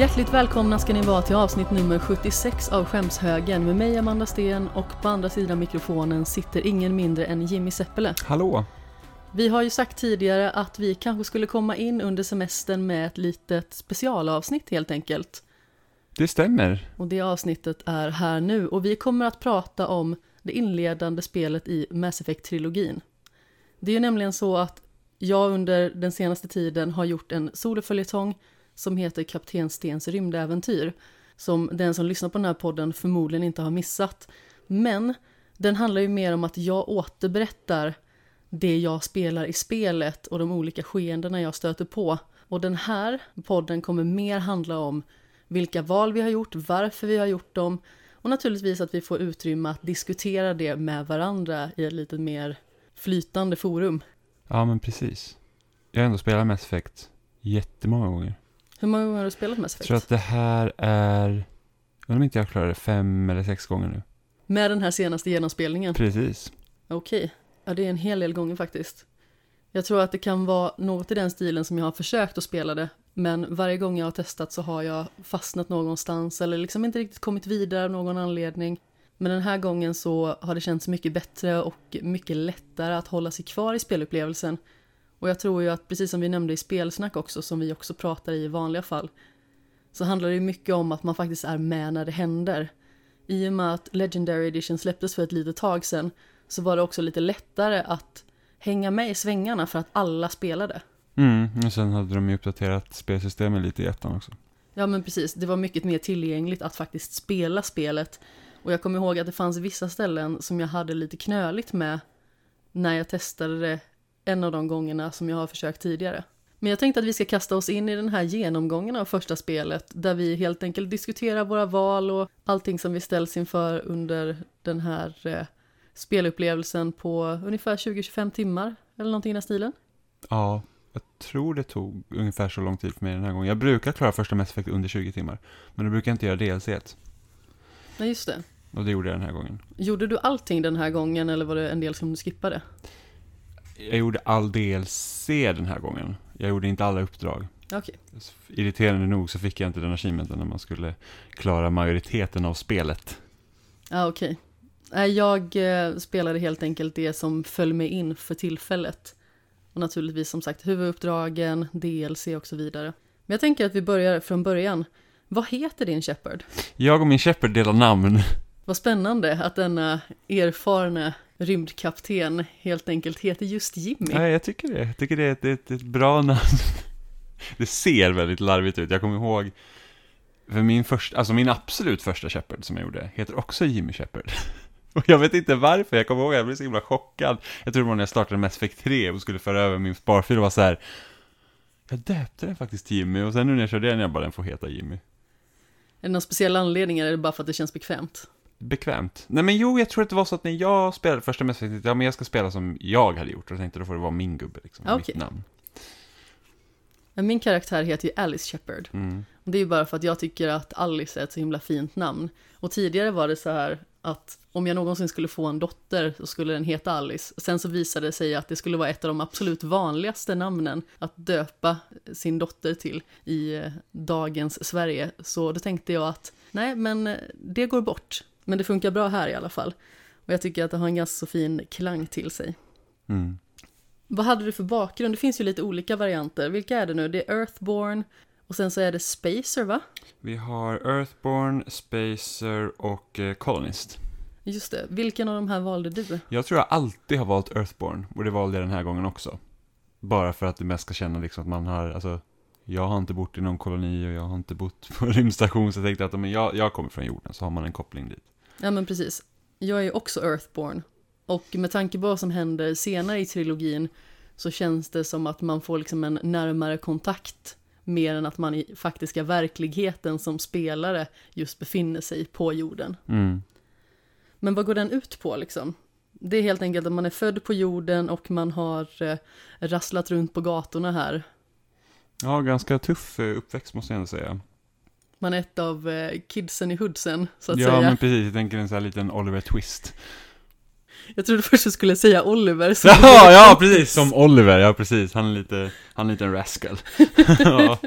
Hjärtligt välkomna ska ni vara till avsnitt nummer 76 av Skämshögen med mig Amanda Sten och på andra sidan mikrofonen sitter ingen mindre än Jimmy Seppele. Hallå! Vi har ju sagt tidigare att vi kanske skulle komma in under semestern med ett litet specialavsnitt helt enkelt. Det stämmer. Och det avsnittet är här nu och vi kommer att prata om det inledande spelet i Mass Effect-trilogin. Det är ju nämligen så att jag under den senaste tiden har gjort en soloföljetong som heter Kapten Stens rymdäventyr, som den som lyssnar på den här podden förmodligen inte har missat. Men den handlar ju mer om att jag återberättar det jag spelar i spelet och de olika skeendena jag stöter på. Och den här podden kommer mer handla om vilka val vi har gjort, varför vi har gjort dem och naturligtvis att vi får utrymme att diskutera det med varandra i ett lite mer flytande forum. Ja, men precis. Jag har ändå spelat Mass Effect jättemånga gånger. Hur många gånger har du spelat Mass Jag Effect? tror att det här är, undrar om inte jag klarar det, fem eller sex gånger nu. Med den här senaste genomspelningen? Precis. Okej, ja det är en hel del gånger faktiskt. Jag tror att det kan vara något i den stilen som jag har försökt att spela det, men varje gång jag har testat så har jag fastnat någonstans eller liksom inte riktigt kommit vidare av någon anledning. Men den här gången så har det känts mycket bättre och mycket lättare att hålla sig kvar i spelupplevelsen. Och jag tror ju att precis som vi nämnde i spelsnack också, som vi också pratar i vanliga fall, så handlar det ju mycket om att man faktiskt är med när det händer. I och med att Legendary Edition släpptes för ett litet tag sedan så var det också lite lättare att hänga med i svängarna för att alla spelade. Mm, och sen hade de ju uppdaterat spelsystemet lite i ettan också. Ja men precis, det var mycket mer tillgängligt att faktiskt spela spelet. Och jag kommer ihåg att det fanns vissa ställen som jag hade lite knöligt med när jag testade det en av de gångerna som jag har försökt tidigare. Men jag tänkte att vi ska kasta oss in i den här genomgången av första spelet där vi helt enkelt diskuterar våra val och allting som vi ställs inför under den här eh, spelupplevelsen på ungefär 20-25 timmar eller någonting i den stilen. Ja, jag tror det tog ungefär så lång tid för mig den här gången. Jag brukar klara första Mass Effect under 20 timmar. Men då brukar jag inte göra DLC -et. Nej just det. Och det gjorde jag den här gången. Gjorde du allting den här gången eller var det en del som du skippade? Jag gjorde all DLC den här gången. Jag gjorde inte alla uppdrag. Okej. Irriterande nog så fick jag inte den achievementen när man skulle klara majoriteten av spelet. Ja, okej. Nej, Jag eh, spelade helt enkelt det som föll mig in för tillfället. Och naturligtvis som sagt huvuduppdragen, DLC och så vidare. Men jag tänker att vi börjar från början. Vad heter din Shepard? Jag och min Shepard delar namn. Vad spännande att denna erfarna rymdkapten helt enkelt heter just Jimmy. Nej, jag tycker det. Jag tycker det är ett, ett, ett bra namn. Det ser väldigt larvigt ut. Jag kommer ihåg, för min första, alltså min absolut första Shepard som jag gjorde, heter också Jimmy Shepard. Och jag vet inte varför, jag kommer ihåg, jag blev så himla chockad. Jag tror det var när jag startade Mass Effect 3 och skulle föra över min sparfil och var så här. Jag döpte den faktiskt till Jimmy och sen nu när jag körde den, jag bara, den får heta Jimmy. Är det någon speciell anledning eller är det bara för att det känns bekvämt? Bekvämt. Nej men jo, jag tror att det var så att när jag spelade första Effect, ja men jag ska spela som jag hade gjort. Och tänkte då får det vara min gubbe liksom, Ja, mitt namn. Min karaktär heter ju Alice Shepard. Mm. Och Det är ju bara för att jag tycker att Alice är ett så himla fint namn. Och tidigare var det så här att om jag någonsin skulle få en dotter så skulle den heta Alice. Sen så visade det sig att det skulle vara ett av de absolut vanligaste namnen att döpa sin dotter till i eh, dagens Sverige. Så då tänkte jag att nej, men eh, det går bort. Men det funkar bra här i alla fall. Och jag tycker att det har en ganska så fin klang till sig. Mm. Vad hade du för bakgrund? Det finns ju lite olika varianter. Vilka är det nu? Det är Earthborn och sen så är det Spacer va? Vi har Earthborn, Spacer och eh, Colonist. Just det, vilken av de här valde du? Jag tror jag alltid har valt Earthborn och det valde jag den här gången också. Bara för att det mest ska känna liksom att man har, alltså, jag har inte bott i någon koloni och jag har inte bott på en rymdstation så jag tänkte att men jag, jag kommer från jorden så har man en koppling dit. Ja men precis. Jag är också Earthborn. Och med tanke på vad som händer senare i trilogin så känns det som att man får liksom en närmare kontakt mer än att man i faktiska verkligheten som spelare just befinner sig på jorden. Mm. Men vad går den ut på liksom? Det är helt enkelt att man är född på jorden och man har eh, rasslat runt på gatorna här. Ja, ganska tuff eh, uppväxt måste jag ändå säga. Man ett av eh, kidsen i hoodsen, så att ja, säga. men precis. Jag tänker en sån här liten Oliver Twist. Jag trodde först du skulle säga Oliver. så- Ja, ja precis, som Oliver, ja precis, han är lite, han är lite en rascal. ja.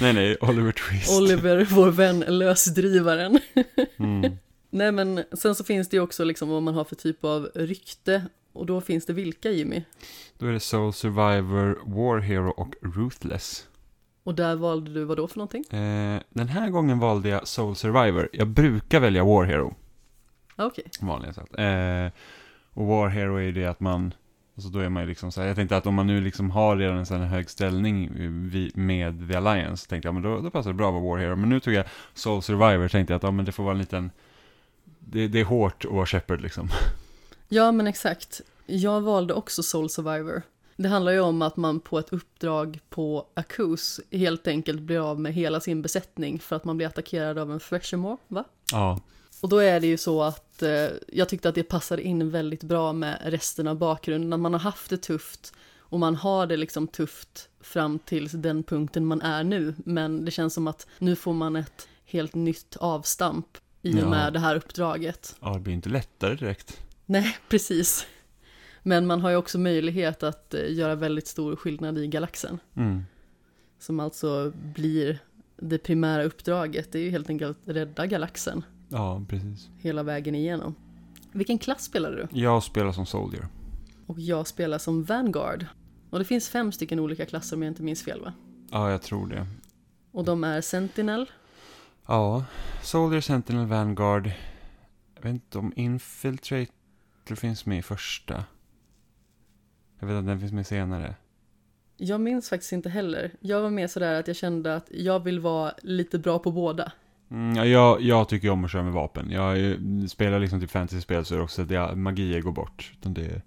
Nej nej, Oliver Twist. Oliver, vår vän, lösdrivaren. Mm. Nej men sen så finns det ju också liksom vad man har för typ av rykte. Och då finns det vilka Jimmy? Då är det Soul Survivor, War Hero och Ruthless. Och där valde du vad då för någonting? Eh, den här gången valde jag Soul Survivor. Jag brukar välja War Hero, Okej. vanligen sagt. Eh, och War Hero är ju det att man, alltså då är man ju liksom så här, jag tänkte att om man nu liksom har redan en sån här hög ställning med The Alliance, så tänkte jag, men då, då passar det bra att vara War Hero. Men nu tog jag Soul Survivor, tänkte jag att ja, men det får vara en liten, det, det är hårt att vara Shepard liksom. Ja men exakt. Jag valde också Soul Survivor. Det handlar ju om att man på ett uppdrag på Akus helt enkelt blir av med hela sin besättning för att man blir attackerad av en Threshermore, va? Ja, Och då är det ju så att eh, jag tyckte att det passade in väldigt bra med resten av bakgrunden. Att man har haft det tufft och man har det liksom tufft fram till den punkten man är nu. Men det känns som att nu får man ett helt nytt avstamp i och Ja. med det här uppdraget. ja det blir inte lättare direkt. Nej, precis. Men man har ju också möjlighet att eh, göra väldigt stor skillnad i galaxen. Mm. Som alltså blir det primära uppdraget. Det är ju helt enkelt att rädda galaxen Ja, precis. hela vägen igenom. Vilken klass spelar du? Jag spelar som Soldier. Och jag spelar som Vanguard. Och det finns fem stycken olika klasser om jag inte minns fel va? Ja, jag tror det. Och de är Sentinel, Ja, Soldier, Sentinel, Vanguard. Jag vet inte om Infiltrator finns med i första. Jag vet att den finns med senare. jag minns faktiskt inte heller. Jag var mer sådär att jag kände att jag vill vara lite bra på båda. Mm, ja, jag, jag tycker om att köra med vapen. Jag spelar liksom typ fantasy-spel så är det också att jag, magier går bort. Det,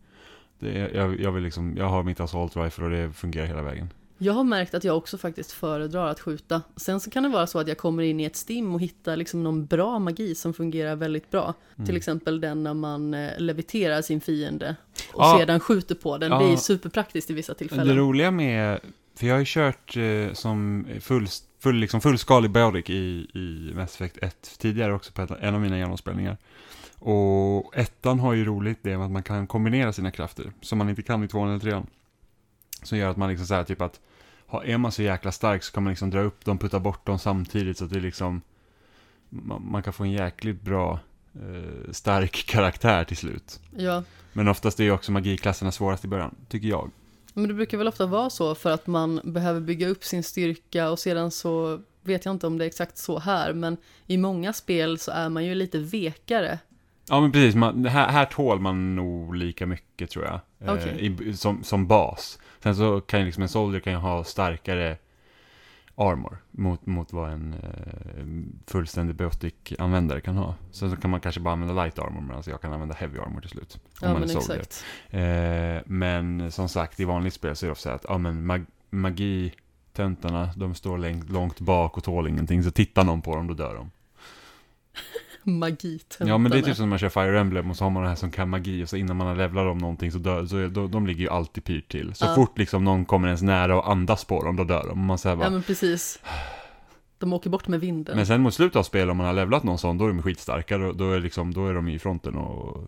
det, jag, jag vill liksom, jag har mitt assault rifle och det fungerar hela vägen. Jag har märkt att jag också faktiskt föredrar att skjuta. Sen så kan det vara så att jag kommer in i ett stim och hittar liksom någon bra magi som fungerar väldigt bra. Mm. Till exempel den när man eh, leviterar sin fiende och Ja. sedan skjuter på den. Ja. Det är superpraktiskt i vissa Det tillfällen. roliga med, för jag har ju kört eh, som full, full, liksom fullskalig biotic i, i Mass Effect 1 tidigare också på en av mina genomspelningar. Och ettan har ju roligt det med att man kan kombinera sina krafter, som man inte kan i tvåan eller trean. Som gör att man liksom säger typ att, är man så jäkla stark så kan man liksom dra upp dem, putta bort dem samtidigt så att det liksom, man, man kan få en jäkligt bra, eh, stark karaktär till slut. Ja, Men oftast är ju också magiklasserna svårast i början, tycker jag. men det brukar väl ofta vara så för att man behöver bygga upp sin styrka och sedan så vet jag inte om det är exakt så här, men i många spel så är man ju lite vekare. Ja men precis, man, här, här tål man nog lika mycket tror jag. eh, Okej. i, som, som bas. Sen så kan ju liksom en soldier kan ju ha starkare armor mot, mot vad en eh, fullständig biotic-användare kan ha. Sen så kan man kanske bara använda light armor medan jag kan använda heavy armor till slut. Om Ja, man men är soldier. exakt. Eh, men som sagt, i vanligt spel så är det ofta så att ja, men mag, magitöntarna, de står långt, långt bak och tål ingenting. Så tittar någon på dem, då dör de. Magitöntarna. Ja men det är typ som när man kör Fire Emblem och så har man den här som kan magi och så innan man har levlat dem någonting så, dör, så de, de ligger ju alltid pyrt till. Så Ja. fort liksom någon kommer ens nära och andas på dem, då dör de. Och Man säger bara, Ja men precis. De åker bort med vinden. Men sen mot slutet av spelet om man har levlat någon sån, då är de skitstarka. Då, då, är, liksom, då är de i fronten och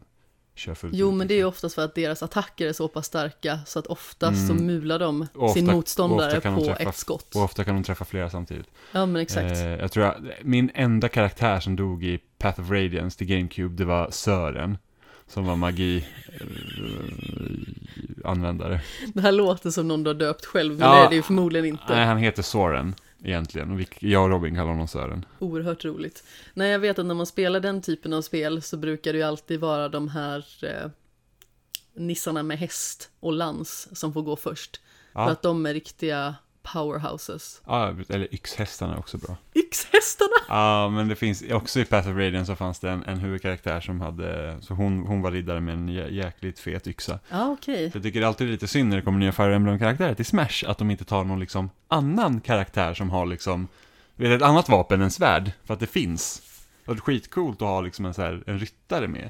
kör fullt Jo ut, men det är liksom. oftast för att deras attacker är så pass starka så att oftast så Mm. mular de ofta- sin motståndare på träffa- ett skott. Och ofta kan de träffa flera samtidigt. Ja men exakt. Eh, jag tror jag, min enda karaktär som dog i Path of Radiance till GameCube, det var Sören. Som var magi eh. Det här låter som någon du har döpt själv, men Ja. det är det ju förmodligen inte. Nej, han heter Soren egentligen. Jag och Robin kallar honom Sören. Oerhört roligt. Nej, jag vet att när man spelar den typen av spel så brukar det ju alltid vara de här eh, nissarna med häst och lans som får gå först. För Ja, att de är riktiga powerhouses. ja eller yxhästarna är också bra. Yxhästarna! Ja, men det finns också i Path of Radiance så fanns det en, en huvudkaraktär som hade, så hon, hon var riddare med en jä, jäkligt fet yxa. Ja, okej. Så jag tycker det är alltid lite synd när det kommer nya Fire Emblem-karaktärer till Smash, att de inte tar någon liksom annan karaktär som har liksom, vet, ett annat vapen än svärd, för att det finns. Och det är skitcoolt att ha liksom en, så här, en ryttare med.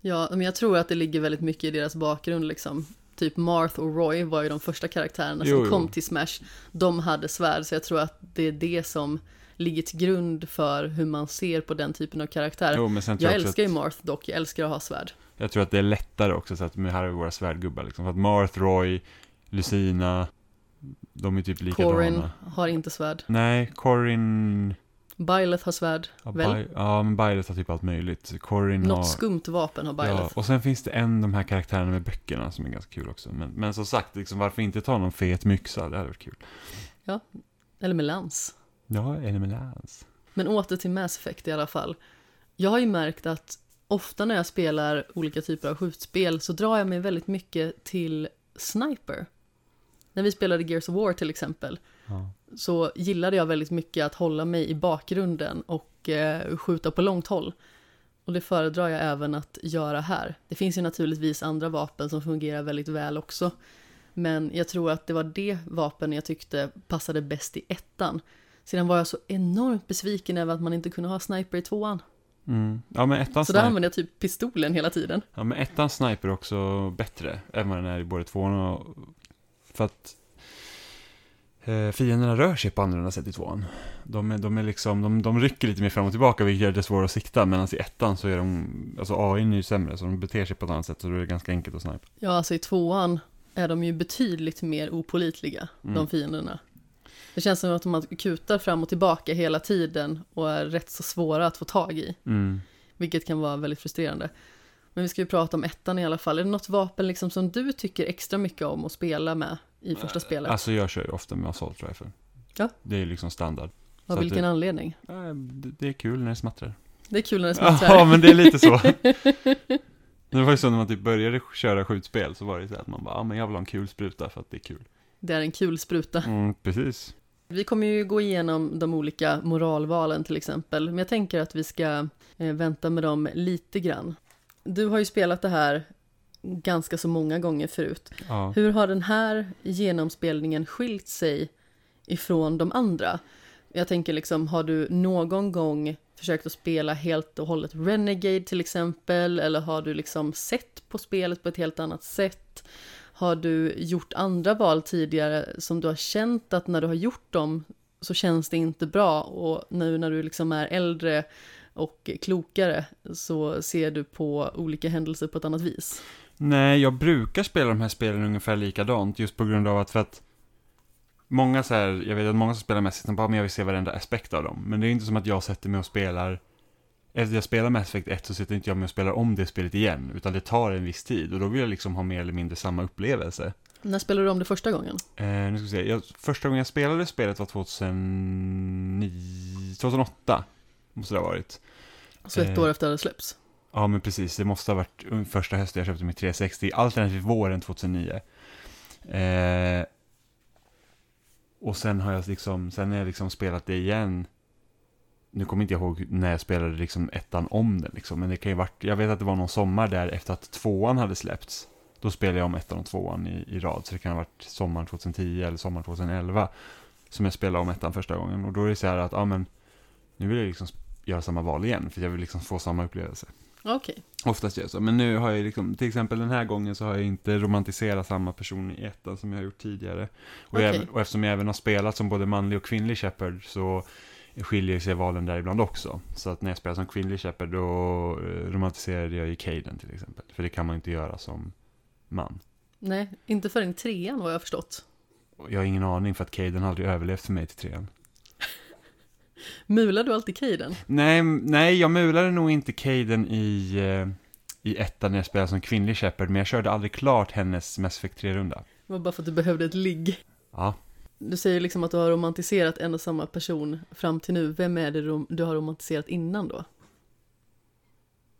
Ja, men jag tror att det ligger väldigt mycket i deras bakgrund liksom. Typ Marth och Roy var ju de första karaktärerna som Jo, jo. kom till Smash. De hade svärd, så jag tror att det är det som ligger till grund för hur man ser på den typen av karaktär. Jo, Jag jag älskar ju att, Marth dock, jag älskar att ha svärd. jag tror att det är lättare också så att här har vi våra svärdgubbar liksom. För att Marth, Roy, Lucina, de är typ likadana. Corin har inte svärd. Nej, Corin... Byleth har svärd, Ja, väl? Bi- ja men Byleth har typ allt möjligt. Corin har... Något skumt vapen har Byleth. Ja, och sen finns det en, de här karaktärerna med böckerna som är ganska kul också. Men, men som sagt, liksom, varför inte ta någon fet myxa? Det hade varit kul. Eller med lans. Ja, Enemy Lance. Men åter till Mass Effect i alla fall. Jag har ju märkt att ofta när jag spelar olika typer av skjutspel så drar jag mig väldigt mycket till Sniper. När vi spelade Gears of War till exempel Ja. Så gillade jag väldigt mycket att hålla mig i bakgrunden och eh, skjuta på långt håll. Och det föredrar jag även att göra här. Det finns ju naturligtvis andra vapen som fungerar väldigt väl också. Men jag tror att det var det vapen jag tyckte passade bäst i ettan. Sedan var jag så enormt besviken över att man inte kunde ha sniper i tvåan. Mm. Ja, men ettan Så där använde jag typ pistolen hela tiden. ja, men ettan sniper också bättre än vad den är i både tvåan och... För att eh, fienderna rör sig på annorlunda sätt i tvåan. De är, de är liksom, de, de rycker lite mer fram och tillbaka vilket gör det svårare att sikta. Medan i ettan så är de, alltså AI är ju sämre så de beter sig på ett annat sätt så då är det ganska enkelt att snipa. Ja, alltså i tvåan är de ju betydligt mer opolitliga, Mm. de fienderna. Det känns som att de kutar fram och tillbaka hela tiden och är rätt så svåra att få tag i. Mm. Vilket kan vara väldigt frustrerande. Men vi ska ju prata om ettan i alla fall. Är det något vapen liksom som du tycker extra mycket om att spela med i första spelet? Alltså jag kör ju ofta med assault rifle. Ja. Det är ju liksom standard. Av vilken det- anledning? Det, är kul när det smattrar. Det är kul när det smattrar. Ja, men det är lite så. Det var ju så när man typ började köra skjutspel så var det så att man bara, ja men jag vill ha en kul spruta för att det är kul. Det är en kul spruta. Mm, precis. Vi kommer ju gå igenom de olika moralvalen till exempel, men jag tänker att vi ska eh, vänta med dem lite grann. Du har ju spelat det här ganska så många gånger förut. Ja. Hur har den här genomspelningen skilt sig ifrån de andra? Jag tänker liksom, har du någon gång försökt att spela helt och hållet Renegade till exempel? Eller har du liksom sett på spelet på ett helt annat sätt? Har du gjort andra val tidigare som du har känt att när du har gjort dem så känns det inte bra och nu när du liksom är äldre och klokare så ser du på olika händelser på ett annat vis? Nej, jag brukar spela de här spelen ungefär likadant just på grund av att för att Många så här, jag vet att många som spelar Mass Effect, bara, men jag vill se varenda aspekt av dem. Men det är inte som att jag sätter mig och spelar Efter jag spelar Mass Effect 1 så sitter inte jag med och spelar om det spelet igen, utan det tar en viss tid och då vill jag liksom ha mer eller mindre samma upplevelse. När spelade du om det första gången? Eh, nu ska vi se, jag, första gången jag spelade spelet var 2009, 2008, måste det ha varit. Så ett Eh. år efter det släpps? Ja men precis, det måste ha varit eh, första hösten jag köpte min 360, alternativt våren 2009. Eh, och sen har jag liksom, sen har jag liksom spelat det igen. Nu kommer inte jag ihåg när jag spelade liksom ettan om den liksom, men det kan ju varit, jag vet att det var någon sommar där efter att tvåan hade släppts. Då spelade jag om ettan och tvåan i, i rad, så det kan ha varit sommaren 2010 eller sommaren 2011. Som jag spelade om ettan första gången, och då är det så här att, ja men, nu vill jag liksom göra samma val igen, för jag vill liksom få samma upplevelse. Okej. Oftast gör jag så, men nu har jag liksom, till exempel den här gången så har jag inte romantiserat samma person i ettan som jag har gjort tidigare. Och, Okej. även, och eftersom jag även har spelat som både manlig och kvinnlig Shepard så skiljer sig valen där ibland också. Så att när jag spelar som kvinnlig Shepard då eh, romantiserade jag ju Caden till exempel. För det kan man inte göra som man. Nej, inte förrän trean vad jag har förstått. Jag har ingen aning för att Caden aldrig överlevt för mig till trean. Mular du alltid Caden? Nej, nej, jag mulade nog inte Caden i, eh, i ettan när jag spelade som kvinnlig Shepard, men jag körde aldrig klart hennes Mass Effect 3-runda. Det var bara för att du behövde ett ligg. Ja, Du säger liksom att du har romantiserat en och samma person fram till nu. Vem är det du har romantiserat innan då?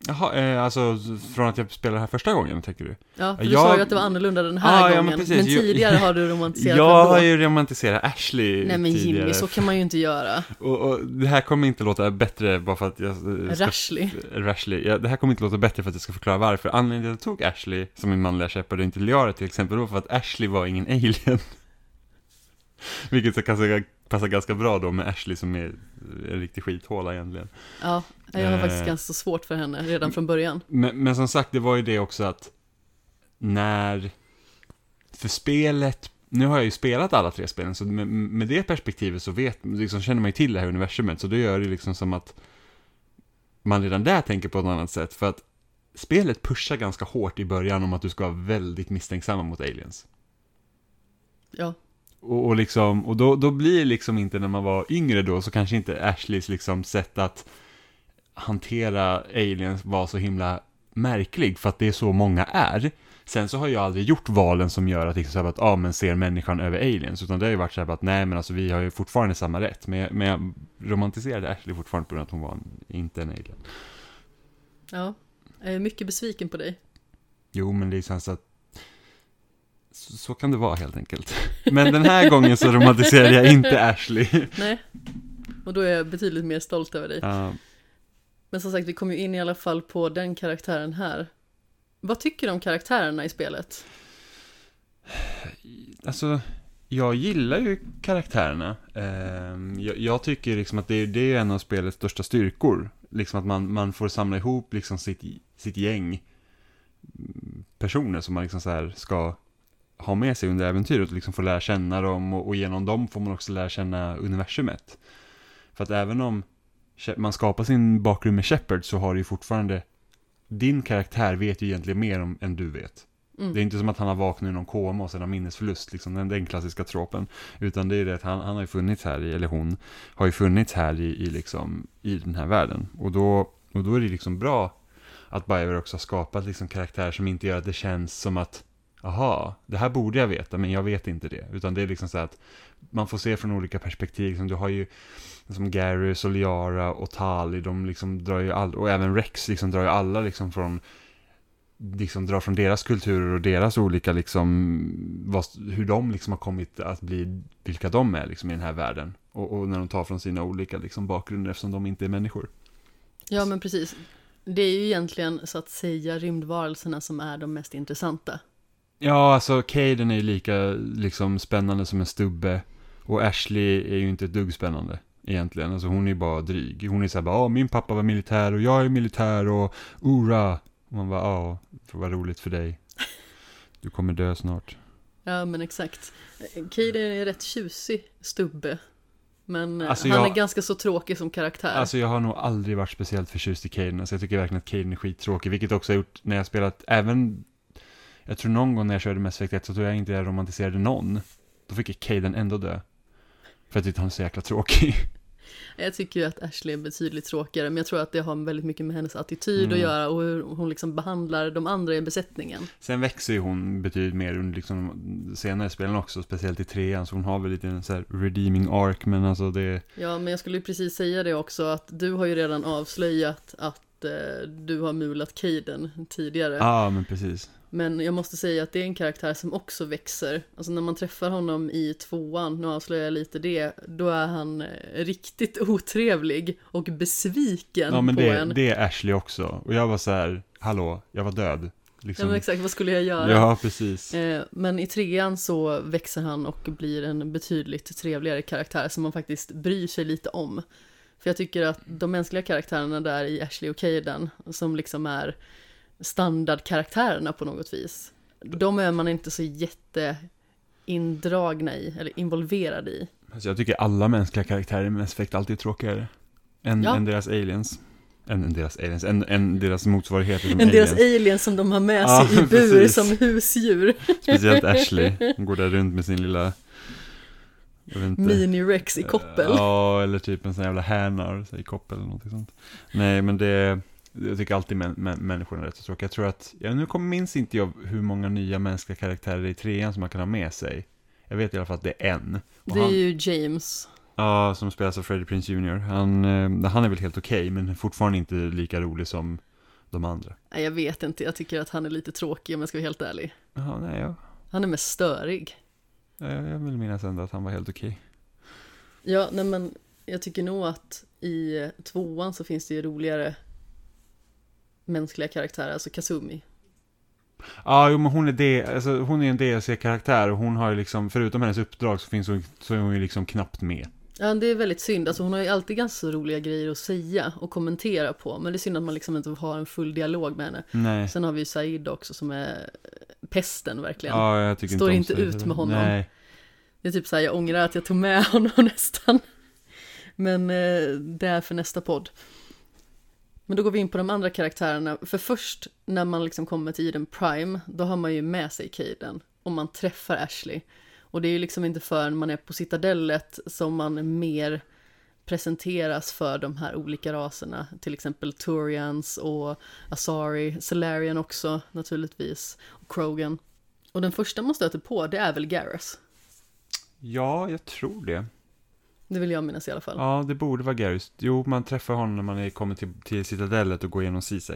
Jaha, eh, alltså från att jag spelade här första gången, tänker du? Ja, för Jag- du sa ju att det var annorlunda den här Ah, ja, men gången. precis. men Jo- tidigare har du romantiserat Jag har ju romantiserat Ashley Nej men tidigare. Jimmy, så kan man ju inte göra. Och, och det här kommer inte låta bättre bara för att jag... ska- Rashley. Rashley. Ja, det här kommer inte låta bättre för att jag ska förklara varför. Anledningen till att jag tog Ashley som min manliga Shepard och inte Liara till exempel var för att Ashley var ingen alien. Vilket så kanske passar ganska bra då med Ashley som är en riktig skithåla egentligen. Ja, jag har faktiskt Eh. ganska svårt för henne redan från början. Men, men som sagt, det var ju det också att när... För spelet, nu har jag ju spelat alla tre spelen, så med, med det perspektivet så vet, liksom känner man ju till det här universumet, så då gör det liksom som att man redan där tänker på ett annat sätt, för att spelet pushar ganska hårt i början om att du ska vara väldigt misstänksam mot aliens. Ja. Och, och, liksom, och då, då blir liksom inte när man var yngre då, så kanske inte Ashleys liksom sätt att hantera aliens var så himla märklig, för att det är så många är. Sen så har jag aldrig gjort valen som gör att, liksom, att ah, men ser människan över aliens, utan det har ju varit så här att nej men alltså vi har ju fortfarande samma rätt, men jag, men jag romantiserade Ashley fortfarande på grund av att hon var en, inte en alien. Ja, jag är mycket besviken på dig. Jo, men det är så att så, så kan det vara helt enkelt. Men den här gången så romantiserade jag inte Ashley. Nej, och då är jag betydligt mer stolt över dig. Ja, Men som sagt, vi kom ju in i alla fall på den karaktären här. Vad tycker du om karaktärerna i spelet? alltså, jag gillar ju karaktärerna. Ehm, jag, tycker liksom att det, det är en av spelets största styrkor. Liksom att man, man får samla ihop liksom sitt, sitt gäng personer som man liksom så här ska ha med sig under äventyret och liksom få lära känna dem och, och genom dem får man också lära känna universumet. För att även om man skapar sin bakgrund med Shepard så har du ju fortfarande din karaktär vet ju egentligen mer om, än du vet. Mm. Det är inte som att han har vaknat ur någon koma och sen har minnesförlust, liksom den, den klassiska tropen. Utan det är det att han, han har ju funnits här, i, eller hon har ju funnits här i, i, liksom, i den här världen. Och då, och då är det liksom bra att Bioware också har skapat liksom karaktärer som inte gör att det känns som att Aha, det här borde jag veta, men jag vet inte det. Utan det är liksom så att man får se från olika perspektiv. Liksom, du har ju som Gary, Soliara och Tali, de liksom drar ju all, och även Rex liksom drar ju alla liksom från liksom drar från deras kulturer och deras olika liksom, vad, hur de liksom har kommit att bli vilka de är liksom i den här världen. Och, och när de tar från sina olika liksom bakgrunder eftersom de inte är människor. Ja, men precis. Det är ju egentligen så att säga rymdvarelserna som är de mest intressanta. Ja, alltså Caden är ju lika liksom spännande som en stubbe. Och Ashley är ju inte ett dugg spännande egentligen. Alltså hon är ju bara dryg. Hon är såhär bara, ja min pappa var militär och jag är militär och ura. Och man bara, ja, det var roligt för dig. Du kommer dö snart. Ja, men exakt. Kid är en rätt tjusig stubbe. Men eh, Alltså, han jag- är ganska så tråkig som karaktär. Alltså jag har nog aldrig varit speciellt förtjust i Caden. Alltså jag tycker verkligen att Caden är skittråkig. Vilket också har gjort när jag spelat, även, jag tror någon gång när jag körde Mass Effect 1 så tror jag inte jag romantiserade någon. Då fick Caden ändå dö. För jag tyckte han var så jäkla tråkig. Jag tycker ju att Ashley är betydligt tråkigare, men jag tror att det har väldigt mycket med hennes attityd Mm. att göra och hur hon liksom behandlar de andra i besättningen. Sen växer ju hon betydligt mer under liksom senare spelen också, speciellt i trean, så hon har väl lite en så här redeeming arc, men alltså det... Ja, men jag skulle ju precis säga det också, att du har ju redan avslöjat att eh, du har mulat Caden tidigare. Ja, ah, men precis. Men jag måste säga att det är en karaktär som också växer. Alltså när man träffar honom i tvåan, nu avslöjar jag lite det, då är han eh, riktigt otrevlig och besviken Ja, men på det, en. det är Ashley också. Och jag var så här, hallå, jag var död. Ja Liksom. men exakt, vad skulle jag göra? Ja, precis. Eh, Men i trean så växer han och blir en betydligt trevligare karaktär som man faktiskt bryr sig lite om. För jag tycker att de mänskliga karaktärerna där i Ashley och Caden, som liksom är standardkaraktärerna på något vis, de är man inte så jätteindragna i, eller involverade i. Alltså, jag tycker alla mänskliga karaktärer i Mass Effect alltid är tråkigare. Än, Ja. än deras aliens. Än, än deras aliens, än, än deras motsvarigheter som Än aliens. deras aliens som de har med Ja, sig i bur precis. som husdjur. Speciellt Ashley. Hon går där runt med sin lilla... Mini-Rex i koppel. Ja, eller typ en sån jävla härna så i koppel eller någonting sånt. Nej, men det... Jag tycker alltid män, män, människorna är rätt så tråkiga. Jag tror att, ja, nu kommer, minns inte jag hur många nya mänskliga karaktärer i trean som man kan ha med sig. Jag vet i alla fall att det är en. Och Det är han, ju James. Ja, som spelas av Freddie Prinze Jr. Han, eh, han är väl helt okej, men fortfarande inte lika rolig som de andra. Nej, jag vet inte, jag tycker att han är lite tråkig om jag ska vara helt ärlig. Jaha, nej, jag, Han är mest störig. jag, jag vill minnas ändå att han var helt okej. Ja, nej men jag tycker nog att i tvåan så finns det ju roligare mänskliga karaktärer, alltså Kazumi. Ja, jo, men hon är, det, alltså, hon är en DLC-karaktär och hon har ju liksom, förutom hennes uppdrag så finns hon, så är hon ju liksom knappt med. Ja, det är väldigt synd. Alltså hon har ju alltid ganska roliga grejer att säga och kommentera på. Men det är synd att man liksom inte har en full dialog med henne. Nej. Sen har vi ju Said också som är pesten verkligen. Ja, jag tycker Står inte Said ut med honom. Nej. Det är typ så här, jag ångrar att jag tog med honom nästan. Men eh, det är för nästa podd. Men då går vi in på de andra karaktärerna. För först när man liksom kommer till Eden Prime, då har man ju med sig Caden. Och man träffar Ashley. Och det är ju liksom inte förrän man är på Citadellet som man mer presenteras för de här olika raserna. Till exempel Turians och Asari, Solarian också naturligtvis. Och Krogan. Och den första man stöter på, det är väl Garrus. Ja, jag tror det. Det vill jag minnas i alla fall. Ja, det borde vara Garrus. Jo, man träffar honom när man är kommit till, till Citadellet och går igenom CSEC.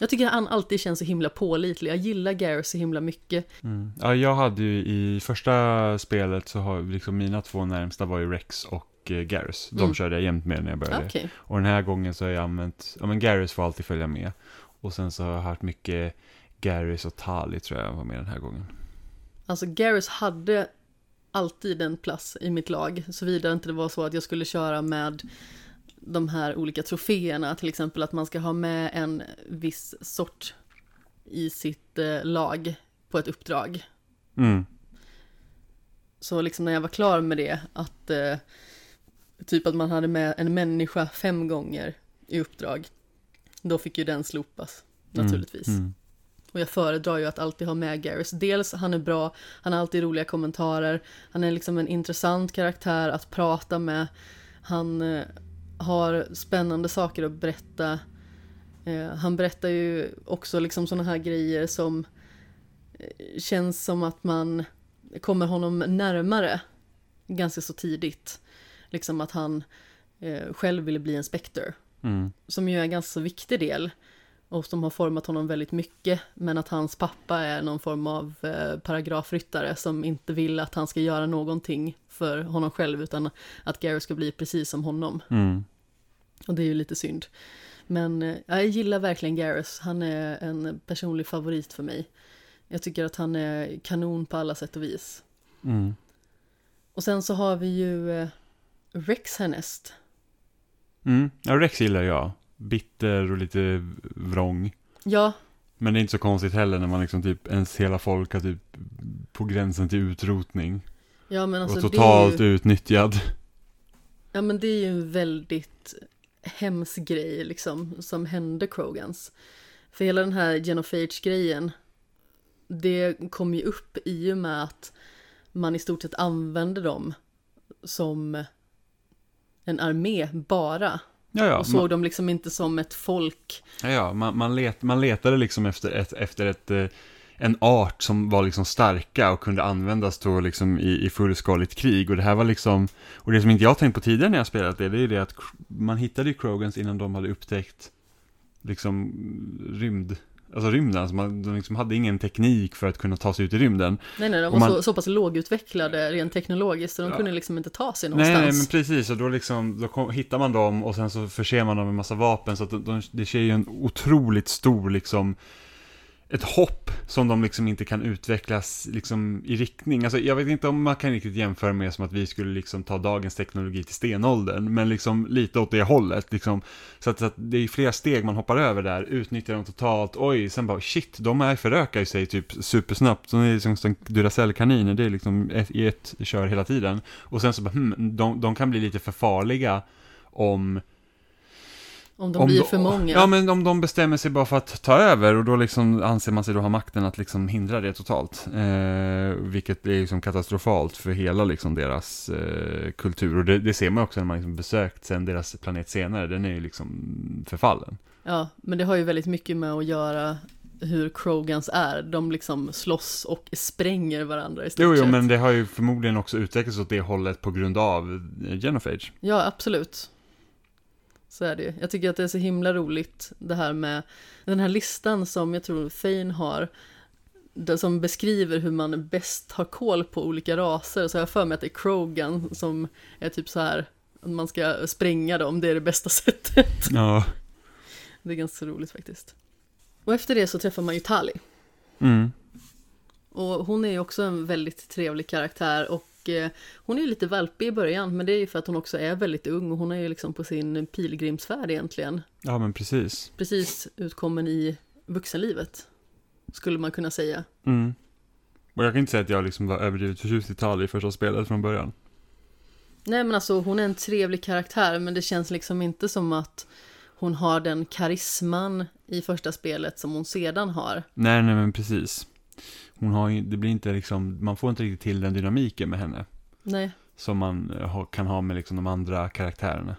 Jag tycker han alltid känns så himla pålitlig. Jag gillar Garrus så himla mycket. Mm. Ja, jag hade ju i första spelet så har liksom mina två närmsta var ju Rex och eh, Garrus. De Mm. körde jag jämt med när jag började. Okej. Och den här gången så har jag använt, ja men Garrus får alltid följa med. Och sen så har jag hört mycket Garrus och Tali tror jag var med den här gången. Alltså Garrus hade alltid en plats i mitt lag, såvida inte det var så att jag skulle köra med de här olika troféerna, till exempel att man ska ha med en viss sort i sitt eh, lag på ett uppdrag. Mm. Så liksom när jag var klar med det, att eh, typ att man hade med en människa fem gånger i uppdrag, då fick ju den slopas, naturligtvis. Mm. Och jag föredrar ju att alltid ha med Garrus. Dels, han är bra, han har alltid roliga kommentarer, han är liksom en intressant karaktär att prata med, han eh, har spännande saker att berätta. Eh, han berättar ju också liksom sådana här grejer som eh, känns som att man kommer honom närmare ganska så tidigt. Liksom att han själv ville bli en Spectre Mm. som ju är en ganska så viktig del och som har format honom väldigt mycket, men att hans pappa är någon form av eh, paragrafryttare som inte vill att han ska göra någonting för honom själv, utan att Gary ska bli precis som honom. Mm. Och det är ju lite synd. Men eh, jag gillar verkligen Garrus, han är en personlig favorit för mig. Jag tycker att han är kanon på alla sätt och vis. Mm. Och sen så har vi ju eh, Rex härnäst. Mm. Ja, Rex gillar jag. Bitter och lite vrång. Ja, Men det är inte så konstigt heller när man liksom typ, ens hela folk är typ på gränsen till utrotning. ja men alltså och totalt ju... utnyttjad. Ja men det är ju en väldigt hemsk grej liksom som hände Krogans. För hela den här Genophage-grejen, det kom ju upp i och med att man i stort sett använde dem som en armé bara. Ja, ja. och såg man, dem liksom inte som ett folk. ja, ja man, man, let, man letade liksom efter ett, efter ett, eh, en art som var liksom starka och kunde användas då liksom i, i fullskaligt krig. Och det här var liksom, och det som inte jag tänkt på tidigare när jag spelat det, det är det att man hittade ju Krogans innan de hade upptäckt liksom rymd, alltså rymden. Alltså man, de liksom hade ingen teknik för att kunna ta sig ut i rymden. Nej nej, de var man- så, så pass lågutvecklade rent teknologiskt så de Ja. kunde liksom inte ta sig Nej, någonstans. nej, men precis. Och då, liksom, då kom, hittar man dem och sen så förser man dem med massa vapen. Så att de, de, det sker ju en otroligt stor, liksom, ett hopp som de liksom inte kan utvecklas liksom, i riktning. Alltså, jag vet inte om man kan riktigt jämföra med som att vi skulle liksom, ta dagens teknologi till stenåldern. Men liksom, lite åt det hållet. Liksom. Så, att, så att det är flera steg man hoppar över där. Utnyttjar dem totalt. Oj, sen bara shit, de är förökar ju sig typ supersnabbt. De är liksom som Duracell-kaniner. Det är liksom ett, i ett kör hela tiden. Och sen så bara, hmm, de, de kan bli lite för farliga om... Om de om blir för många. Ja, men om de bestämmer sig bara för att ta över och då liksom anser man sig då ha makten att liksom hindra det totalt. Eh, vilket är liksom katastrofalt för hela liksom deras eh, kultur. Och det, det ser man också när man liksom besökt sen deras planet senare. Den är ju liksom förfallen. Ja, men det har ju väldigt mycket med att göra hur Krogans är. De liksom slåss och spränger varandra i stort Jo, jo, sett. men det har ju förmodligen också utvecklats åt det hållet på grund av Genophage. Ja, absolut. Så är det ju. Jag tycker att det är så himla roligt det här med den här listan som jag tror Thane har. Som beskriver hur man bäst har koll på olika raser. Så jag har för mig att det är Krogan som är typ så här att man ska spränga dem, det är det bästa sättet. Ja. Det är ganska roligt faktiskt. Och efter det så träffar man ju Tali. Mm. Och hon är ju också en väldigt trevlig karaktär och eh, hon är ju lite valpig i början men det är ju för att hon också är väldigt ung och hon är ju liksom på sin pilgrimsfärd egentligen. Ja, men precis. Precis utkommen i vuxenlivet. Skulle man kunna säga. Mm. Och jag kan inte säga att jag liksom var överdrivet förtjust i Tali i första spelet från början. Nej men alltså hon är en trevlig karaktär men det känns liksom inte som att hon har den karisman i första spelet som hon sedan har. Nej, nej men precis. Hon har ju, det blir inte liksom, man får inte riktigt till den dynamiken med henne. Nej. Som man eh, kan ha med liksom de andra karaktärerna.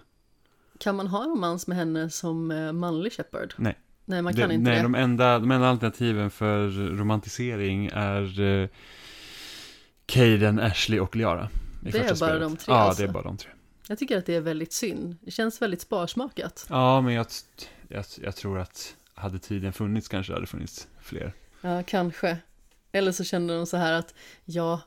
Kan man ha romans med henne som eh, manlig Shepard? Nej. Nej, man kan det, inte nej, det. de enda, de enda alternativen för romantisering är eh, Caden, Ashley och Liara. Det är bara spelet. de tre, Ja, alltså. det är bara de tre. Jag tycker att det är väldigt synd. Det känns väldigt sparsmakat. Ja, men jag, jag, jag tror att hade tiden funnits kanske det hade funnits fler. Ja, kanske. Eller så känner de så här att jag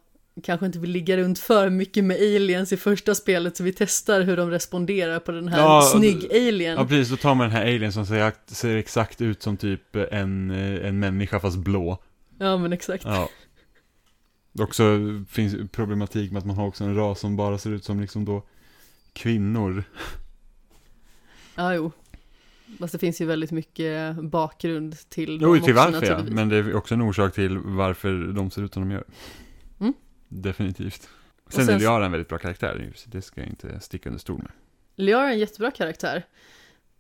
kanske inte vill ligga runt för mycket med aliens i första spelet så vi testar hur de responderar på den här Ja, och- snygg-alien. Ja, precis. Då tar man den här alien som ser, ser exakt ut som typ en, en människa fast blå. Ja, men exakt. Ja. Också finns problematik med att man har också en ras som bara ser ut som liksom då kvinnor. Ja, jo. Fast det finns ju väldigt mycket bakgrund till Jo, dem till också, varför ja. Men det är också en orsak till varför de ser ut som de gör. Mm. Definitivt. Sen sen- är Liara en väldigt bra karaktär, så det ska jag inte sticka under stol med. Liara är en jättebra karaktär.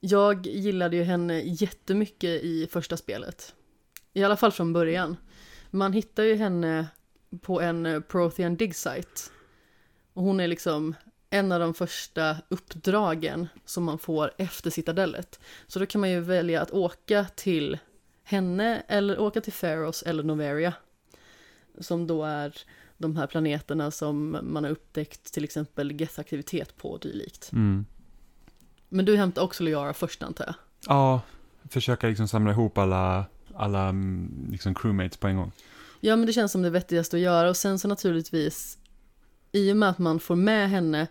Jag gillade ju henne jättemycket i första spelet. I alla fall från början. Man hittar ju henne på en Prothean dig site. Och hon är liksom en av de första uppdragen som man får efter citadellet. Så då kan man ju välja att åka till henne eller åka till Pharos eller Noveria. Som då är de här planeterna som man har upptäckt till exempel Geth-aktivitet på och dylikt. Mm. Men du hämtar också Liara först antar jag? Ja, försöka liksom samla ihop alla, alla mm, liksom crewmates på en gång. Ja men det känns som det vettigaste att göra och sen så naturligtvis i och med att man får med henne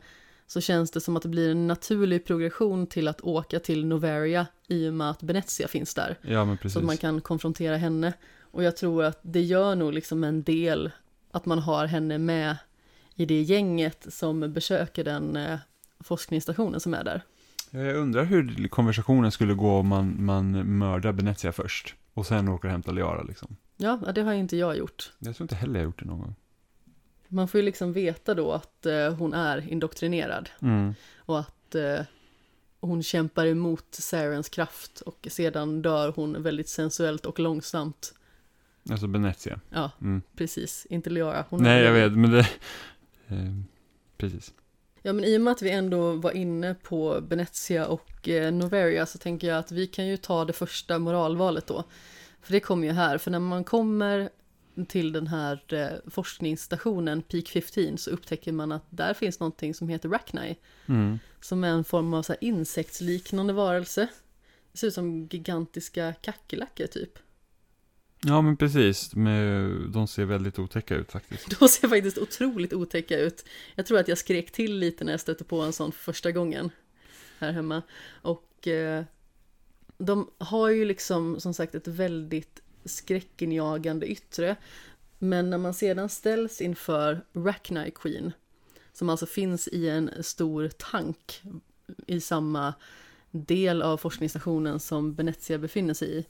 så känns det som att det blir en naturlig progression till att åka till Noveria i och med att Venezia finns där. Ja, men precis. Så att man kan konfrontera henne. Och jag tror att det gör nog liksom en del att man har henne med i det gänget som besöker den eh, forskningsstationen som är där. Jag undrar hur konversationen skulle gå om man, man mördar Venezia först. Och sen åker och hämtar Liara liksom. Ja, det har inte jag gjort. Jag tror inte heller jag gjort det någon gång. Man får ju liksom veta då att eh, hon är indoktrinerad. Mm. Och att eh, hon kämpar emot Sarens kraft och sedan dör hon väldigt sensuellt och långsamt. Alltså Venezia. Ja, Mm. precis. Inte Liara. Hon Nej, jag är- vet, men det... Eh, precis. Ja, men i och med att vi ändå var inne på Venezia och eh, Noveria så tänker jag att vi kan ju ta det första moralvalet då. För det kommer ju här, för när man kommer till den här eh, forskningsstationen Peak 15 så upptäcker man att där finns någonting som heter Rachni. Mm. Som är en form av så insektsliknande varelse. Det ser ut som gigantiska kackerlackor typ. Ja, men precis. Med, de ser väldigt otäcka ut faktiskt. De ser faktiskt otroligt otäcka ut. Jag tror att jag skrek till lite när jag stötte på en sån för första gången här hemma. Och eh, de har ju liksom som sagt ett väldigt skräckinjagande yttre. Men när man sedan ställs inför Rachni Queen, som alltså finns i en stor tank i samma del av forskningsstationen som Venezia befinner sig i,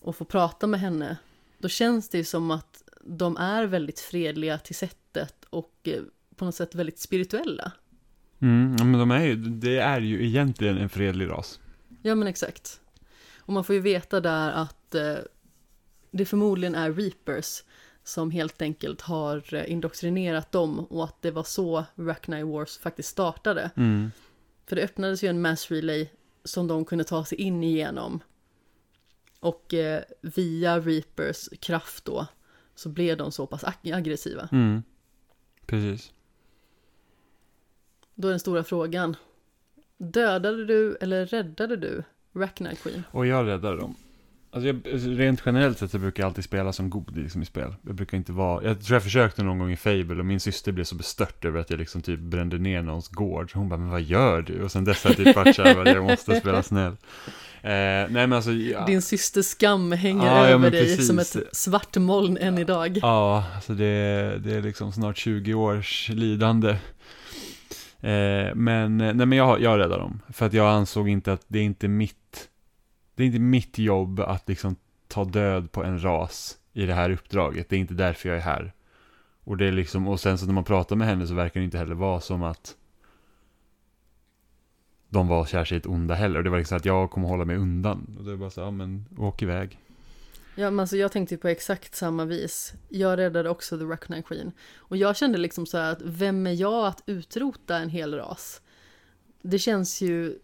och får prata med henne, då känns det ju som att de är väldigt fredliga till sättet och eh, på något sätt väldigt spirituella. Mm, men de är ju, det är ju egentligen en fredlig ras. Ja men exakt. Och man får ju veta där att eh, det förmodligen är Reapers som helt enkelt har eh, indoktrinerat dem och att det var så Rachni Wars faktiskt startade. Mm. För det öppnades ju en mass relay som de kunde ta sig in igenom. Och eh, via Reapers kraft då så blev de så pass ag- aggressiva. Mm. Precis. Då är den stora frågan. Dödade du eller räddade du Rachni Queen? Och jag räddade dem. Alltså jag, rent generellt sett så brukar jag alltid spela som god liksom i spel. Jag brukar inte vara, jag tror jag försökte någon gång i Fable och min syster blev så bestört över att jag liksom typ brände ner någons gård. Så hon bara, men vad gör du? Och sen dess har jag typ varit såhär, jag måste spela snäll. Eh, nej men alltså, ja. Din systers skam hänger Ja, ja, över men dig precis. som ett svart moln än idag. Ja, alltså det, det är liksom snart 20 års lidande. Eh, men, nej men jag, jag räddade dem. För att jag ansåg inte att det är inte mitt, det är inte mitt jobb att liksom ta död på en ras i det här uppdraget. Det är inte därför jag är här. Och det är liksom, och sen så när man pratar med henne så verkar det inte heller vara som att de var kär sig ett onda heller. Och det var liksom att jag kommer hålla mig undan. Och det är bara så, ja men åk iväg. Ja, men alltså jag tänkte ju på exakt samma vis. Jag räddade också The Reckoning Queen. Och jag kände liksom så här att vem är jag att utrota en hel ras? Det känns ju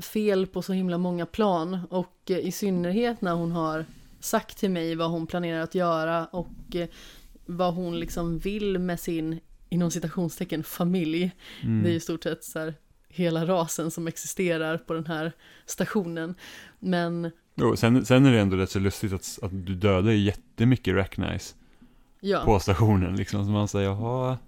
fel på så himla många plan och eh, i synnerhet när hon har sagt till mig vad hon planerar att göra och eh, vad hon liksom vill med sin inom citationstecken familj. Mm. Det är i stort sett så här hela rasen som existerar på den här stationen. Men Jo, sen, sen är det ändå rätt så lustigt att, att du dödar jättemycket Racknice ja, på stationen liksom. Så man säger, jaha.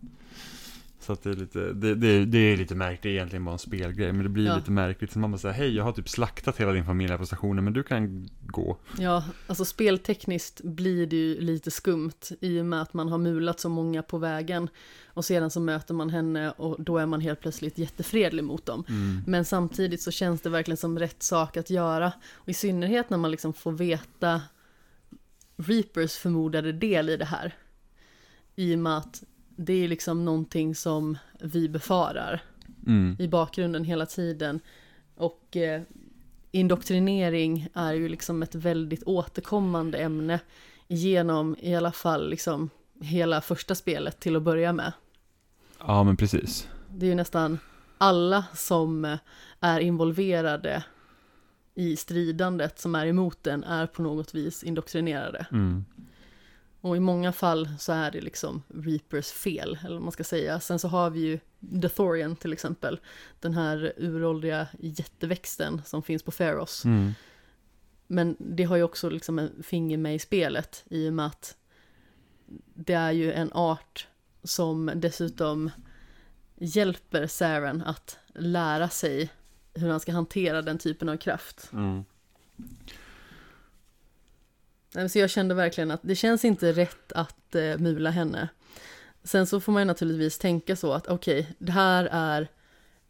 Så att det är lite, det, det, det är lite märkligt, det är egentligen bara en spelgrej. Men det blir Ja. lite märkligt. Så man bara säger, hej jag har typ slaktat hela din familj här på stationen, men du kan gå. ja, alltså speltekniskt blir det ju lite skumt i och med att man har mulat så många på vägen. Och sedan så möter man henne och då är man helt plötsligt jättefredlig mot dem. Mm. Men samtidigt så känns det verkligen som rätt sak att göra. Och i synnerhet när man liksom får veta Reapers förmodade del i det här. I och med att det är liksom någonting som vi befarar Mm. i bakgrunden hela tiden. Och eh, indoktrinering är ju liksom ett väldigt återkommande ämne genom i alla fall liksom hela första spelet till att börja med. Ja, men precis. Det är ju nästan alla som eh, är involverade i stridandet som är emot den är på något vis indoktrinerade. Mm. Och i många fall så är det liksom Reapers fel, eller vad man ska säga. Sen så har vi ju The Thorian till exempel, den här uråldriga jätteväxten som finns på Pharos. Mm. Men det har ju också liksom en finger med i spelet i och med att det är ju en art som dessutom hjälper Saren att lära sig hur han ska hantera den typen av kraft. Mm. Nej, Så jag kände verkligen att det känns inte rätt att eh, mula henne. Sen så får man ju naturligtvis tänka så att okej, det här är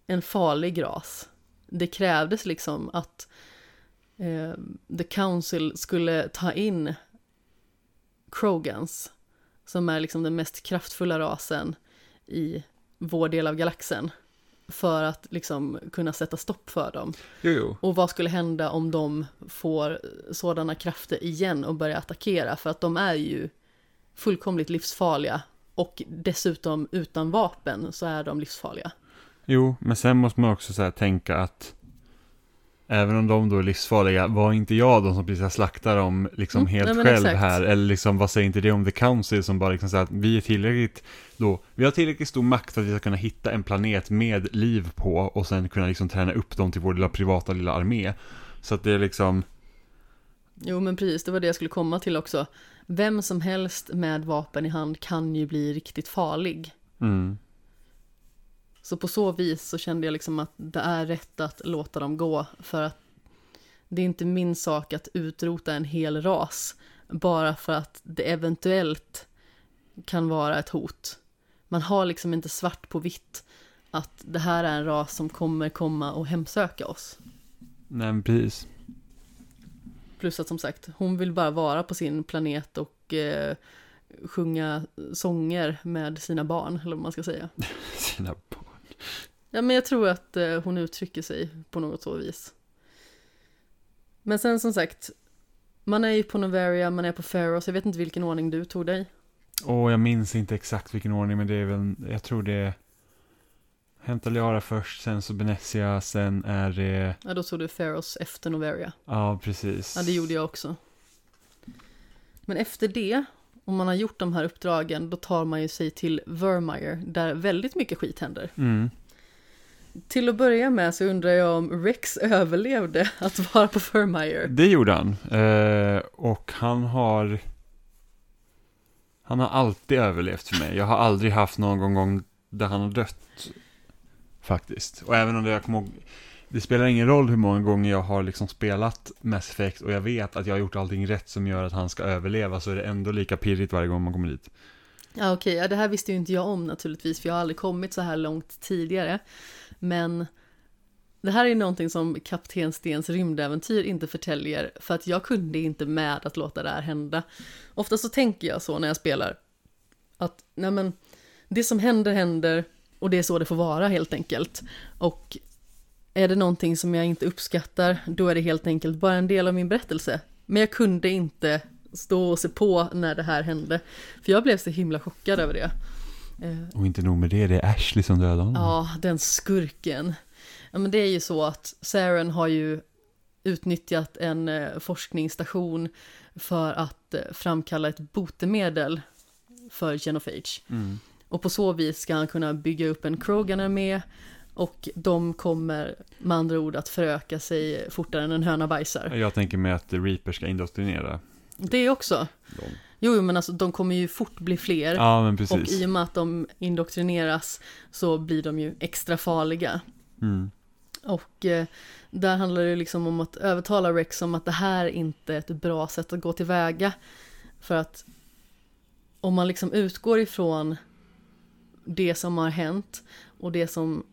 en farlig ras. Det krävdes liksom att eh, The Council skulle ta in Krogans, som är liksom den mest kraftfulla rasen i vår del av galaxen, för att liksom kunna sätta stopp för dem. Jo, jo. Och vad skulle hända om de får sådana krafter igen och börjar attackera? För att de är ju fullkomligt livsfarliga. Och dessutom utan vapen så är de livsfarliga. Jo, men sen måste man också så tänka att även om de då är livsfarliga, var inte jag de som precis slaktar dem liksom Mm, helt nej, själv exakt. här? Eller liksom, vad säger inte det om The Council som bara liksom säger att vi är tillräckligt då, vi har tillräckligt stor makt för att vi ska kunna hitta en planet med liv på och sen kunna liksom träna upp dem till vår lilla privata lilla armé. Så att det är liksom, Jo men precis, det var det jag skulle komma till också. Vem som helst med vapen i hand kan ju bli riktigt farlig. mm, Så på så vis så kände jag liksom att det är rätt att låta dem gå. För att det är inte min sak att utrota en hel ras. Bara för att det eventuellt kan vara ett hot. Man har liksom inte svart på vitt att det här är en ras som kommer komma och hemsöka oss. nej men precis. Plus att som sagt, hon vill bara vara på sin planet och eh, sjunga sånger med sina barn, eller vad man ska säga. Sina barn. Ja, men jag tror att eh, hon uttrycker sig på något så vis. Men sen som sagt, man är ju på Novaria, man är på Pharos, jag vet inte vilken ordning du tog dig. Och jag minns inte exakt vilken ordning, men det är väl, jag tror det är Hämta Liara först, sen så Benessia, sen är det, Ja, då tog du Pharos efter Novaria. ja precis. Ja, det gjorde jag också. Men efter det, om man har gjort de här uppdragen, då tar man ju sig till Vermeer, där väldigt mycket skit händer. Mm. Till att börja med så undrar jag om Rex överlevde att vara på Vermeer. Det gjorde han. Eh, och han har... Han har alltid överlevt för mig. Jag har aldrig haft någon gång där han har dött. Faktiskt. Och även om det, jag kommer ihåg, det spelar ingen roll hur många gånger jag har liksom spelat Mass Effect och jag vet att jag har gjort allting rätt som gör att han ska överleva så är det ändå lika pirrigt varje gång man kommer dit. Ja okej, ja, det här visste ju inte jag om naturligtvis för jag har aldrig kommit så här långt tidigare. Men det här är någonting som Kapten Stens rymdäventyr inte förtäljer, för att jag kunde inte med att låta det här hända. Ofta så tänker jag så när jag spelar, att nej men, det som händer händer, och det är så det får vara helt enkelt. Och är det någonting som jag inte uppskattar, då är det helt enkelt bara en del av min berättelse. Men jag kunde inte stå och se på när det här hände, för jag blev så himla chockad över det. Eh, och inte nog med det, det är Ashley som dödar honom. Ja, den skurken. Ja, men det är ju så att Saren har ju utnyttjat en eh, forskningsstation för att eh, framkalla ett botemedel för Genophage. Mm. Och på så vis ska han kunna bygga upp en Krogan-armé och de kommer med andra ord att föröka sig fortare än en höna bajsar. Jag tänker mig att Reaper ska indoktrinera. Det också. De. Jo, men alltså de kommer ju fort bli fler. Ja, men precis. Och i och med att de indoktrineras så blir de ju extra farliga. Mm. Och eh, där handlar det liksom om att övertala Rex om att det här inte är ett bra sätt att gå tillväga. För att om man liksom utgår ifrån det som har hänt och det som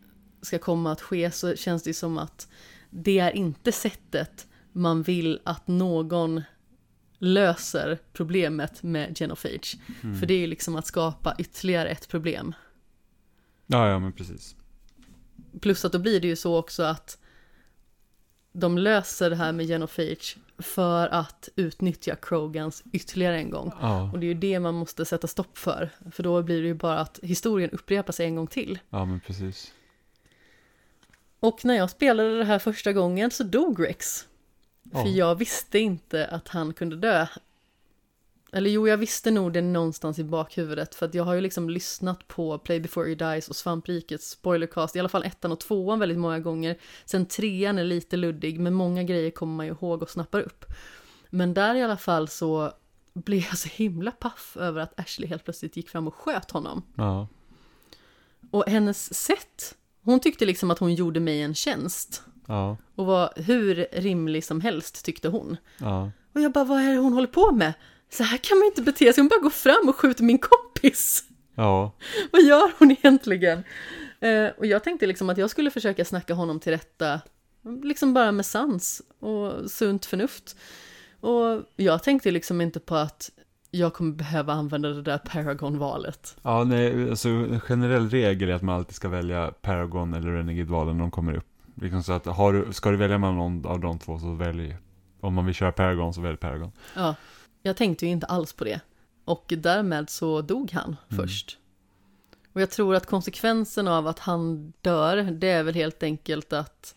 ska komma att ske så känns det som att det är inte sättet man vill att någon löser problemet med Genophage. Mm. För det är ju liksom att skapa ytterligare ett problem. Ja, ja, men precis. Plus att då blir det ju så också att de löser det här med Genophage för att utnyttja Krogans ytterligare en gång. Ja. Och det är ju det man måste sätta stopp för. För då blir det ju bara att historien upprepar sig en gång till. Ja, men precis. Och när jag spelade det här första gången så dog Rex. För ja. jag visste inte att han kunde dö. Eller jo, jag visste nog det någonstans i bakhuvudet för att jag har ju liksom lyssnat på Play before you dies och Svamprikets spoilercast, i alla fall ettan och tvåan väldigt många gånger. Sen trean är lite luddig, men många grejer kommer man ju ihåg och snappar upp. Men där i alla fall så blev jag så himla paff över att Ashley helt plötsligt gick fram och sköt honom. Ja. Och hennes sätt, hon tyckte liksom att hon gjorde mig en tjänst. Ja. Och var hur rimlig som helst tyckte hon. Ja. Och jag bara, vad är det hon håller på med? så här kan man inte bete sig, hon bara går fram och skjuter min kompis. Ja. Vad gör hon egentligen? Eh, och jag tänkte liksom att jag skulle försöka snacka honom till rätta, liksom bara med sans och sunt förnuft. Och jag tänkte liksom inte på att jag kommer behöva använda det där Paragon-valet. Ja, nej, alltså en generell regel är att man alltid ska välja Paragon eller Renegade-valen när de kommer upp. Liksom så att har du, ska du välja mellan någon av de två så välj, om man vill köra Paragon så välj Paragon. Ja. Jag tänkte ju inte alls på det. Och därmed så dog han mm. först. Och jag tror att konsekvensen av att han dör, det är väl helt enkelt att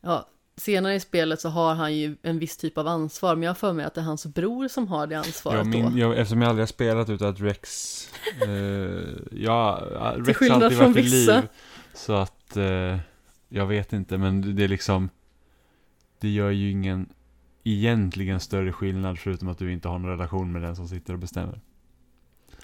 ja, senare i spelet så har han ju en viss typ av ansvar, men jag har för mig att det är hans bror som har det ansvaret ja, min, då. Jag, eftersom jag aldrig har spelat utan att Rex, eh, ja, Rex har alltid varit vid liv. Så att, eh, jag vet inte, men det är liksom, det gör ju ingen egentligen större skillnad förutom att du inte har någon relation med den som sitter och bestämmer.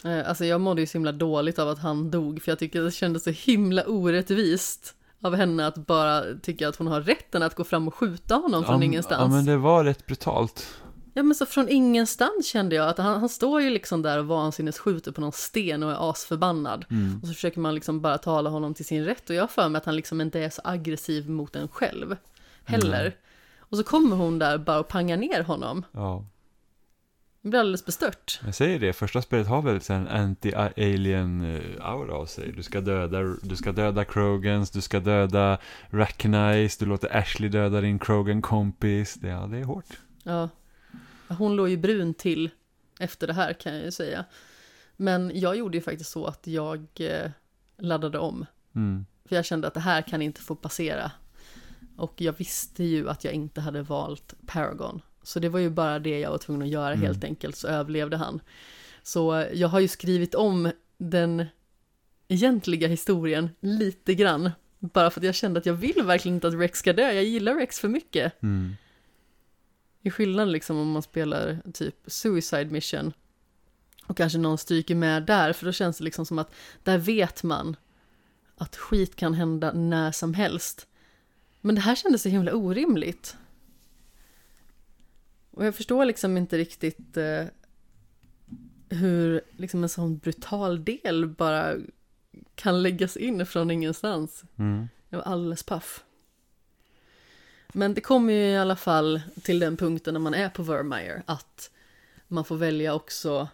Eh, alltså jag mådde ju så himla dåligt av att han dog för jag tycker det kändes så himla orättvist av henne att bara tycka att hon har rätten att gå fram och skjuta honom från ja, ingenstans. Ja men det var rätt brutalt. Ja men så från ingenstans kände jag att han, han står ju liksom där och vansinnes skjuter på någon sten och är asförbannad. Mm. Och så försöker man liksom bara tala honom till sin rätt och jag för mig att han liksom inte är så aggressiv mot en själv. Heller. Mm. Och så kommer hon där bara och pangar ner honom. Ja. Det blir alldeles bestört. Jag säger det, första spelet har väl en anti-alien eh, aura av sig. Du ska döda, du ska döda Krogans, du ska döda Racknice, du låter Ashley döda din Krogan-kompis. Ja, det är hårt. Ja. Hon låg ju brun till efter det här kan jag ju säga. Men jag gjorde ju faktiskt så att jag eh, laddade om. Mm. För jag kände att det här kan inte få passera. Och jag visste ju att jag inte hade valt Paragon. Så det var ju bara det jag var tvungen att göra mm. helt enkelt, så överlevde han. Så jag har ju skrivit om den egentliga historien lite grann. Bara för att jag kände att jag vill verkligen inte att Rex ska dö, jag gillar Rex för mycket. Mm. I skillnad liksom om man spelar typ Suicide Mission och kanske någon stryker med där, för då känns det liksom som att där vet man att skit kan hända när som helst. Men det här kändes så himla orimligt. Och jag förstår liksom inte riktigt eh, hur liksom en sån brutal del bara kan läggas in från ingenstans. Mm. Jag var alldeles paff. Men det kommer ju i alla fall till den punkten när man är på Vermeer att man får välja också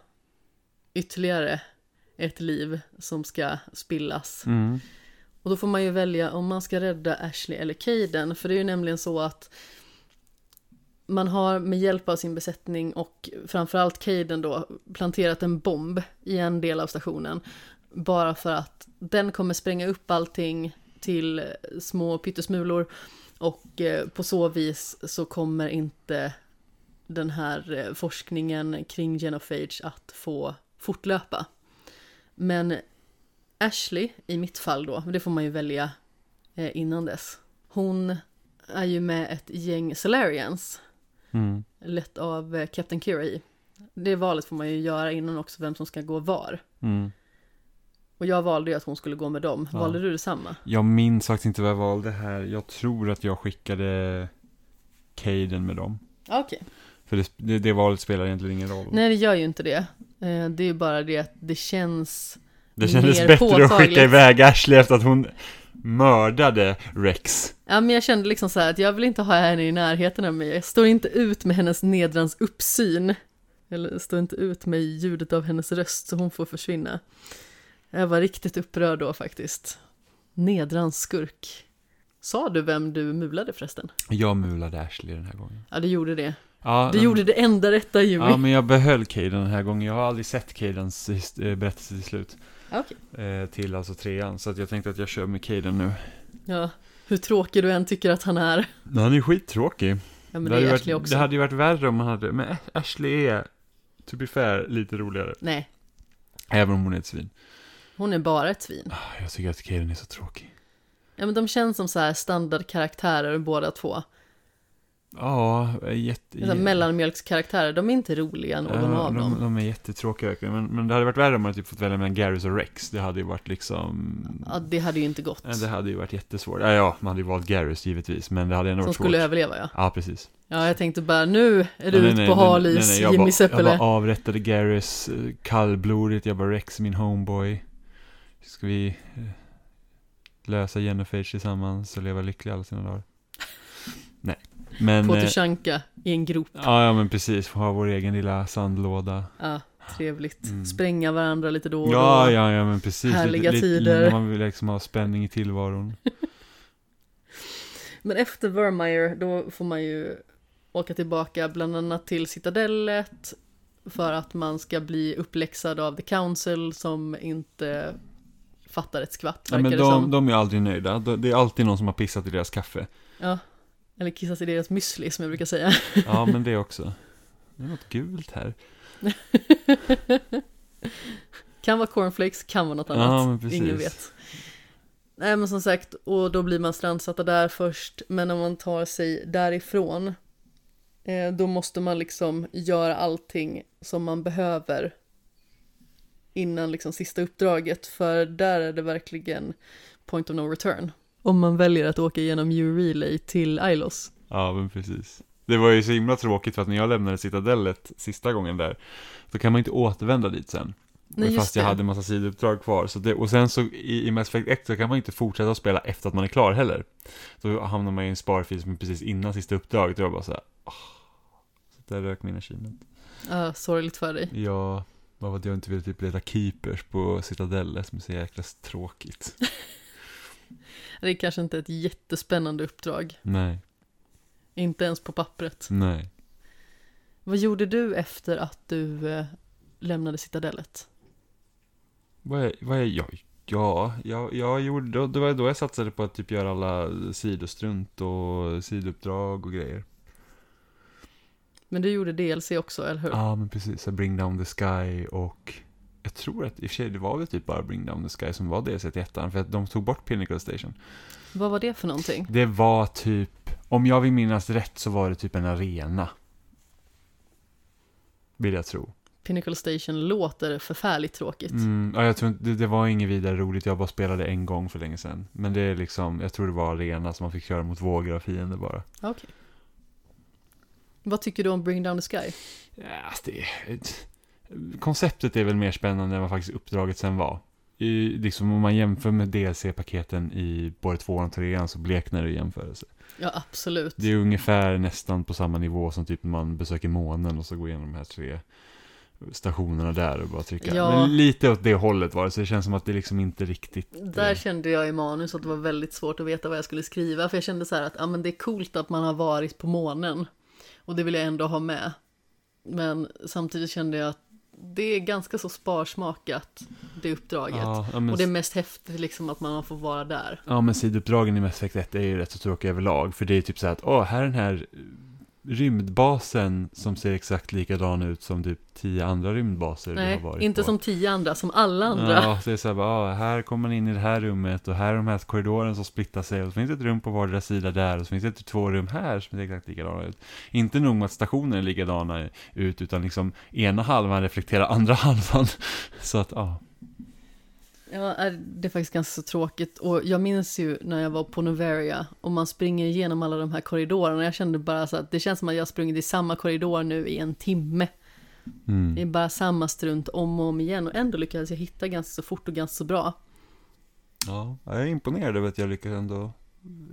ytterligare ett liv som ska spillas. Mm. Och då får man ju välja om man ska rädda Ashley eller Caden, för det är ju nämligen så att man har med hjälp av sin besättning och framförallt Caden då planterat en bomb i en del av stationen. Bara för att den kommer spränga upp allting till små pyttesmulor och eh, på så vis så kommer inte den här eh, forskningen kring Genophage att få fortlöpa. Men Ashley, i mitt fall då, det får man ju välja eh, innan dess. Hon är ju med ett gäng Solarians, Mm. lett av eh, Captain Kira Det valet får man ju göra innan också vem som ska gå var. Mm. Och jag valde ju att hon skulle gå med dem. Ja. Valde du detsamma? Jag minns faktiskt inte vad jag valde här. Jag tror att jag skickade Caden med dem. Okej. För det, det, det valet spelar egentligen ingen roll. Nej, det gör ju inte det. Eh, Det är ju bara det att det känns... det kändes mer bättre att påtagligt. skicka iväg Ashley efter att hon mördade Rex. Ja, men jag kände liksom så här att jag vill inte ha henne i närheten av mig. Jag står inte ut med hennes nedrans uppsyn. Eller står inte ut med ljudet av hennes röst så hon får försvinna. Jag var riktigt upprörd då faktiskt. Nedrans skurk. Sa du vem du mulade förresten? Jag mulade Ashley den här gången. Ja, det gjorde det. Ja, Det men- gjorde det enda rätta Jimmy. Ja, men jag behöll Caden den här gången. Jag har aldrig sett Cadens eh, berättelse till slut. Okej. Eh, till alltså trean. Så att jag tänkte att jag kör med Caden nu. Ja, hur tråkig du än tycker att han är. Han är skittråkig. Ja, men det, det, hade varit, också. det hade ju varit värre om man hade, men Ashley är, to be fair, lite roligare. Nej, Även om hon är ett svin. hon är bara ett svin. Ah, Jag tycker att Caden är så tråkig. Ja, men de känns som så här standardkaraktärer båda två. Ja, jätte... Så här mellanmjölkskaraktärer, de är inte roliga någon Ja, av de, dem. de är jättetråkiga verkligen. Men, men det hade varit värre om man typ fått välja mellan Garrus och Rex. Det hade ju varit liksom... Ja, det hade ju inte gått. Ja, det hade ju varit jättesvårt. Ja, ja, man hade ju valt Garrus givetvis. Men det hade ändå Som varit svårt. skulle överleva ja. Ja, precis. Ja, jag tänkte bara nu är du ute på nej, hal nej, is, nej, jag Jimmy Seppele. Jag bara avrättade Garrus eh, kallblodigt. Jag bara Rex min homeboy. Ska vi eh, lösa Jennifer tillsammans och leva lyckliga alla sina dagar? Men... På eh, i en grop. Ja, ja, men precis. Få ha vår egen lilla sandlåda. Ja, trevligt. Mm. Spränga varandra lite då och Ja, då. ja, ja, men precis. Härliga lite, lite, tider. När man vill liksom ha spänning i tillvaron. Men efter Vermeer, då får man ju åka tillbaka bland annat till Citadellet för att man ska bli uppläxad av The Council som inte fattar ett skvatt, Ja, men de, de är aldrig nöjda. De- Det är alltid någon som har pissat i deras kaffe. Ja, eller kissat i deras müsli som jag brukar säga. Ja, men det också. Det är något gult här. kan vara cornflakes, kan vara något Ja, annat. precis. Ingen vet. Nej men som sagt, och då blir man strandsatta där först, men när man tar sig därifrån, eh, då måste man liksom göra allting som man behöver innan liksom sista uppdraget, för där är det verkligen point of no return. Om man väljer att åka igenom U-relay till Ilos. Ja, men precis. Det var ju så himla tråkigt för att när jag lämnade Citadellet sista gången där, så kan man inte återvända dit sen. Nej, fast jag hade en massa sidouppdrag kvar. Så det, och sen så i, i Mass Effect 1 så kan man inte fortsätta att spela efter att man är klar heller. Då hamnar man i en sparfil som är precis innan sista uppdraget. Och jag bara så här, åh. Så där rök min achievement. Ja, sorgligt för dig. Ja, vad var det jag inte ville typ leta keepers på Citadellet som är så jäkla tråkigt. Det är kanske inte ett jättespännande uppdrag, Nej, inte ens på pappret. nej. Vad gjorde du efter att du eh, lämnade Citadellet? Vad är, vad är jag? Ja, jag, jag gjorde, det var då jag satsade på att typ göra alla sidostrunt och sidouppdrag och grejer. Men du gjorde DLC också, eller hur? Ja, men precis. Bring Down the Sky och jag tror att i och för sig det var väl typ bara Bring Down the Sky som var DLC till ettan, för att de tog bort Pinnacle Station. Vad var det för någonting? Det var typ, om jag vill minnas rätt så var det typ en arena. Vill jag tro. Pinnacle Station låter förfärligt tråkigt. Mm, ja, jag tror inte, det, det var inget vidare roligt, jag bara spelade en gång för länge sedan. Men det är liksom, jag tror det var arena som man fick köra mot vågor av fiender bara. Okej. Vad tycker du om Bring Down the Sky? Ja, alltså det, konceptet är väl mer spännande än vad faktiskt uppdraget sen var. i, liksom om man jämför med DLC-paketen i både tvåan och trean så bleknar det i jämförelse. Ja, absolut. Det är ungefär nästan på samma nivå som typ man besöker månen och så går igenom de här tre stationerna där och bara trycka. Ja. Men lite åt det hållet var det, så det känns som att det liksom inte riktigt... Där eh, kände jag i manus att det var väldigt svårt att veta vad jag skulle skriva. För jag kände så här att ja, men det är coolt att man har varit på månen. Och det vill jag ändå ha med. Men samtidigt kände jag att det är ganska så sparsmakat, det uppdraget. Ja, ja, men, Och det är mest häftigt liksom att man får vara där. ja, men sidouppdragen i Mass Effect 1 är ju rätt så tråkiga överlag. För det är typ så här att, åh, här är den här rymdbasen som ser exakt likadan ut som typ tio andra rymdbaser Nej, har varit inte på. som tio andra, som alla andra. Ja, så det är så här, bara, ah, här kommer man in i det här rummet och här är de här korridoren som splittar sig och så finns det ett rum på vardera sida där och så finns det två rum här som ser exakt likadana ut. Inte nog med att stationen är likadana ut utan liksom ena halvan reflekterar andra halvan. Så att, ja. Ja, det är faktiskt ganska så tråkigt. Och jag minns ju när jag var på Noveria och man springer igenom alla de här korridorerna. Jag kände bara så att det känns som att jag sprungit i samma korridor nu i en timme. Det är Mm. bara samma strunt om och om igen och ändå lyckades jag hitta ganska så fort och ganska så bra. ja. Jag är imponerad över att jag lyckas ändå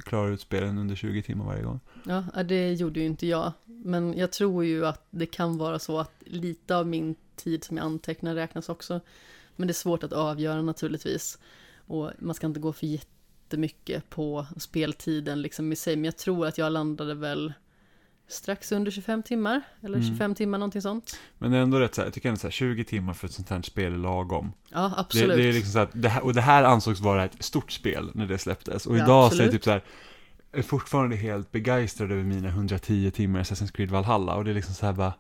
klara ut spelen under 20 timmar varje gång. Ja, ja, det gjorde ju inte jag. Men jag tror ju att det kan vara så att lite av min tid som jag antecknar räknas också. Men det är svårt att avgöra naturligtvis. Och man ska inte gå för jättemycket på speltiden liksom i sig. Men jag tror att jag landade väl strax under 25 timmar. Eller Mm. 25 timmar, någonting sånt. Men det är ändå rätt så här, jag tycker ändå så här, 20 timmar för ett sånt här spel är lagom. Ja, Det, absolut. det är liksom så att, det här, och det här ansågs vara ett stort spel när det släpptes. Och Ja, idag så är det absolut. typ så här, är fortfarande helt begeistrad över mina 110 timmar i Assassin's Creed Valhalla. Och det är liksom så här bara,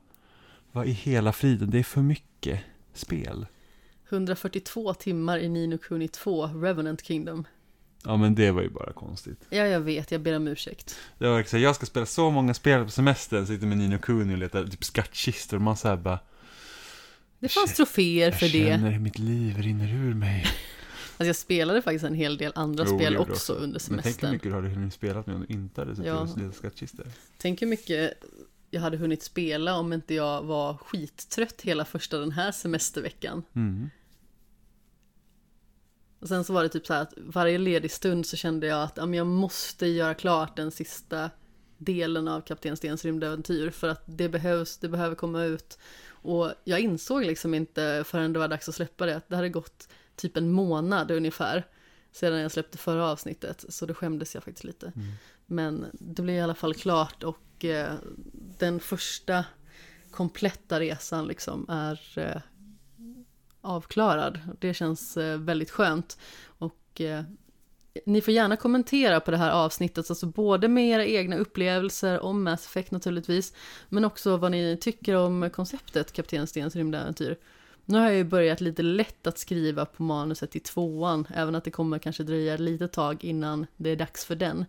vad i hela friden, det är för mycket spel. 142 timmar i Nino Kuni 2, Revenant Kingdom. Ja men det var ju bara konstigt. Ja, jag vet, jag ber om ursäkt. Det var liksom, jag ska spela så många spel på semestern, sitter med Nino Kuni och letar typ skattkistor. Och man säger bara, Det fanns troféer jag för det. känner hur mitt liv rinner ur mig. Alltså jag spelade faktiskt en hel del andra Jo, spel du också under Men tänk hur semestern. mycket du hade hunnit spela med om du inte hade suttit Ja. och letat skattkistor. Tänk hur mycket jag hade hunnit spela om inte jag var skittrött hela första den här semesterveckan. Mm. Och sen så var det typ så här att varje ledig stund så kände jag att ja, men jag måste göra klart den sista delen av Kapten Stens rymdäventyr för att det behövs, det behöver komma ut. Och jag insåg liksom inte förrän det var dags att släppa det att det hade gått typ en månad ungefär sedan jag släppte förra avsnittet så då skämdes jag faktiskt lite. Mm. Men det blev i alla fall klart och eh, den första kompletta resan liksom är eh, avklarad. Det känns eh, väldigt skönt. Och eh, ni får gärna kommentera på det här avsnittet, alltså både med era egna upplevelser om Mass Effect naturligtvis, men också vad ni tycker om konceptet Kapten Stens rymdäventyr. Nu har jag ju börjat lite lätt att skriva på manuset i tvåan, även att det kommer kanske dröja ett litet tag innan det är dags för den.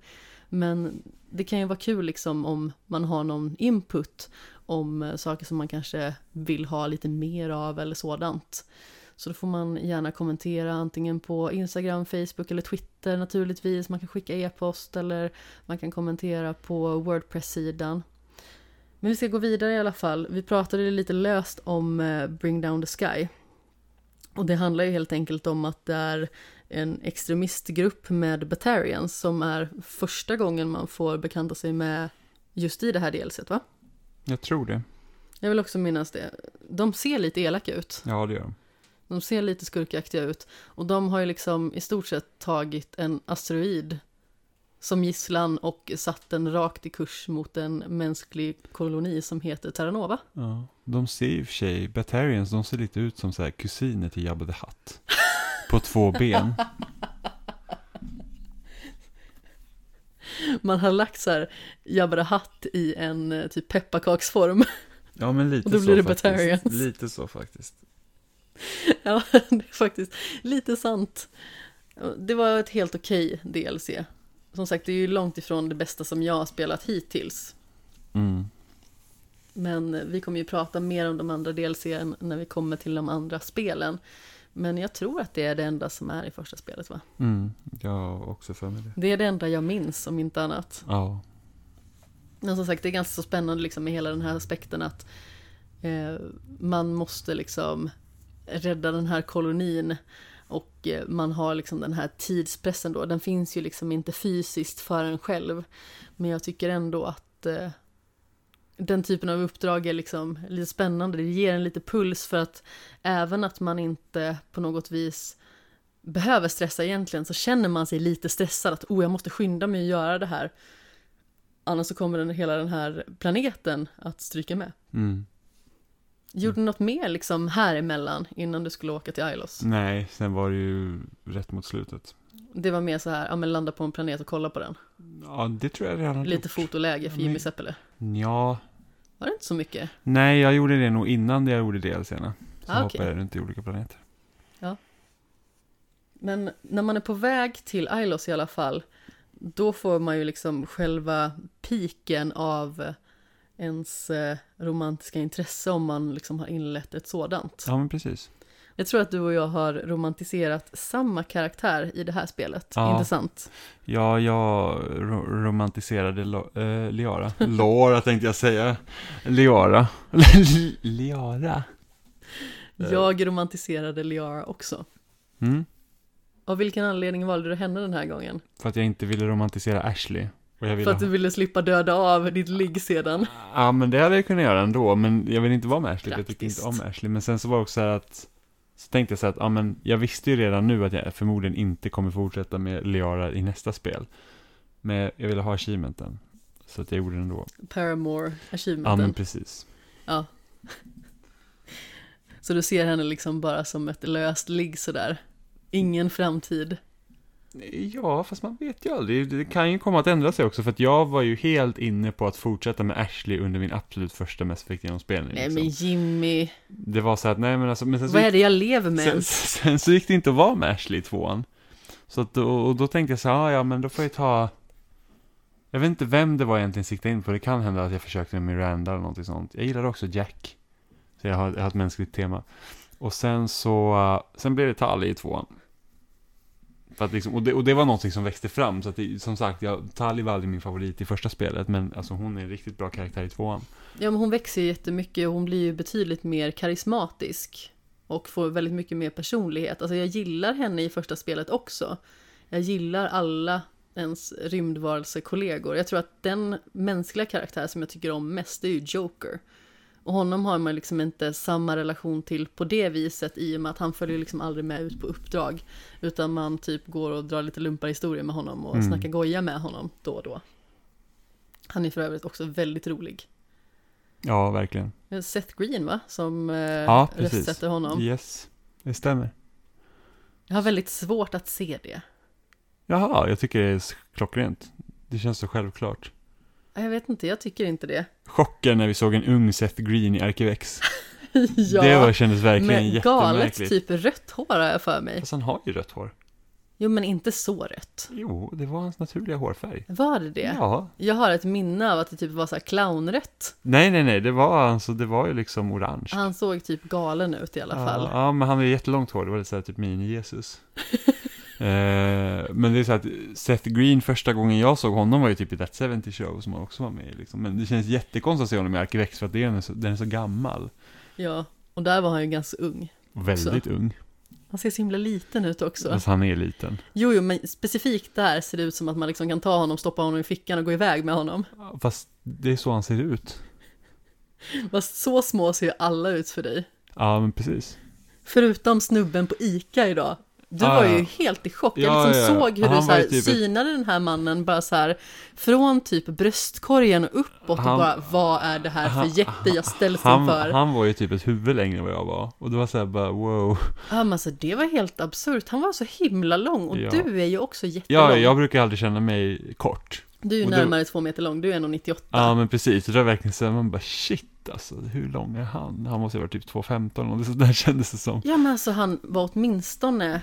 Men det kan ju vara kul liksom om man har någon input om eh, saker som man kanske vill ha lite mer av eller sådant. Så då får man gärna kommentera antingen på Instagram, Facebook eller Twitter naturligtvis. Man kan skicka e-post eller man kan kommentera på Wordpress-sidan. Men vi ska gå vidare i alla fall. Vi pratade lite löst om eh, Bring Down the Sky. Och det handlar ju helt enkelt om att det är en extremistgrupp med Batarians som är första gången man får bekanta sig med just i det här delset va? Jag tror det. Jag vill också minnas det. De ser lite elaka ut. Ja, det gör de. De ser lite skurkaktiga ut. Och de har ju liksom i stort sett tagit en asteroid som gisslan och satt den rakt i kurs mot en mänsklig koloni som heter Terranova. Ja. De ser i och för sig, Batarians, de ser lite ut som så här kusiner till Jabba the Hutt. På två ben. Man har lagt så här Jabba Hutt i en eh, typ pepparkaksform. Ja, men lite Och då så blir det faktiskt. Batarians. Lite så faktiskt. ja, det är faktiskt lite sant. Det var ett helt okej DLC. Som sagt, det är ju långt ifrån det bästa som jag har spelat hittills. Mm. Men vi kommer ju prata mer om de andra DLC när vi kommer till de andra spelen. Men jag tror att det är det enda som är i första spelet va? Mm. Jag också för mig det. Det är det enda jag minns om inte annat. Ja. Men som sagt det är ganska så spännande liksom med hela den här aspekten att eh, man måste liksom rädda den här kolonin Och eh, man har liksom den här tidspressen då, den finns ju liksom inte fysiskt för en själv. Men jag tycker ändå att eh, den typen av uppdrag är liksom lite spännande, det ger en lite puls för att även att man inte på något vis behöver stressa egentligen så känner man sig lite stressad att oh, jag måste skynda mig att göra det här. Annars så kommer den, hela den här planeten att stryka med. Mm. Gjorde du något mer liksom här emellan innan du skulle åka till Ilos? Nej, sen var det ju rätt mot slutet. Det var mer så här, ja men landa på en planet och kolla på den. Ja, det tror jag redan Lite gjort. fotoläge för Ja, Jimmy Seppele. Ja, Var det inte så mycket? nej jag gjorde det nog innan jag gjorde DLC'na. Så Ah, hoppade jag runt i olika planeter. Men när man är på väg till Ilos i alla fall, då får man ju liksom själva piken av ens eh, romantiska intresse om man liksom har inlett ett sådant. Ja, men precis. Jag tror att du och jag har romantiserat samma karaktär i det här spelet. Ja. Intressant. Ja, jag ro- romantiserade Lo- eh, Liara. Laura tänkte jag säga. Liara. Liara. Jag romantiserade Liara också. Mm. Av vilken anledning valde du henne den här gången? För att jag inte ville romantisera Ashley. Och jag ville För att du ville slippa döda av ditt ligg sedan. Ja, men det hade jag kunnat göra ändå, men jag vill inte vara med Ashley, för jag tycker Praktiskt. inte om Ashley. Men sen så var det också så här att, så tänkte jag så att, ja men jag visste ju redan nu att jag förmodligen inte kommer fortsätta med Liara i nästa spel. Men jag ville ha achievementen. Så att jag gjorde det ändå. Paramore Ja, men achievementen. precis. Ja. Så du ser henne liksom bara som ett löst ligg sådär. Ingen framtid. Ja, fast man vet ju aldrig. Det kan ju komma att ändra sig också, för att jag var ju helt inne på att fortsätta med Ashley under min absolut första Mass Effect-genomspelning. Nej liksom. men Jimmy, Det var så att, nej men alltså, men sen vad är det jag lever med Sen, sen så gick det inte att vara med Ashley i tvåan. Så att och då tänkte jag så här, "Ah, ja men då får jag ta Jag vet inte vem det var jag egentligen siktade in på, det kan hända att jag försökte med Miranda eller någonting sånt. Jag gillar också Jack. Så jag har, jag har ett mänskligt tema. Och sen så, uh, sen blev det Tali i tvåan. För att liksom, och, det, och det var någonting som växte fram, så att det, som sagt, jag, Tali var aldrig min favorit i första spelet, men alltså hon är en riktigt bra karaktär i tvåan. Ja men hon växer ju jättemycket och hon blir ju betydligt mer karismatisk. Och får väldigt mycket mer personlighet. Alltså jag gillar henne i första spelet också. Jag gillar alla ens rymdvarelsekollegor. Jag tror att den mänskliga karaktär som jag tycker om mest är ju Joker. Och honom har man liksom inte samma relation till på det viset i och med att han följer liksom aldrig med ut på uppdrag. Utan man typ går och drar lite lumparhistorier med honom och Mm. snackar goja med honom då och då. Han är för övrigt också väldigt rolig. Ja, verkligen. Är Seth Green va? Som eh, Ja, röstsätter honom. Yes, det stämmer. Jag har väldigt svårt att se det. Jaha, jag tycker det är klockrent. Det känns så självklart. Jag vet inte, jag tycker inte det. Chocken när vi såg en ung Seth Green i Arkivex. ja, det var, kändes verkligen med galet jättemärkligt. typ rött hår har jag för mig. Fast han har ju rött hår. Jo, men inte så rött. Jo, det var hans naturliga hårfärg. Var det det? Ja. Jag har ett minne av att det typ var så här clownrött. Nej, nej, nej, det var alltså, det var ju liksom orange. Han såg typ galen ut i alla fall. Ja, ja, men han hade jättelångt hår, det var lite såhär typ mini-Jesus. eh, men det är så att Seth Green, första gången jag såg honom var ju typ i That 70 Show som han också var med i liksom. Men det känns jättekonstigt att se honom i Arkivex för att den är så, den är så gammal. Ja, och där var han ju ganska ung. Väldigt ung. Han ser så himla liten ut också. Fast han är liten. Jo, jo, men specifikt där ser det ut som att man liksom kan ta honom, stoppa honom i fickan och gå iväg med honom. Fast det är så han ser ut. Fast så små ser ju alla ut för dig. Ja, men precis. Förutom snubben på ICA idag. Du Ah, var ju helt i chock. Jag Ja, liksom ja. såg hur Han du så här typ synade den här mannen bara så här från typ bröstkorgen och uppåt Han- och bara vad är det här för jätte jag ställs Han, inför? han var ju typ ett huvud längre än vad jag var. Och det var såhär bara wow. Ja men alltså det var helt absurt. Han var så himla lång och Ja. du är ju också jättelång. Ja, jag brukar aldrig känna mig kort. Du är och det- närmare två meter lång, du är 1,98. Ja, men precis. Det var verkligen så här, man bara shit alltså, hur lång är han? Han måste ju vara typ 2,15 och det så där kändes det som. Ja men alltså han var åtminstone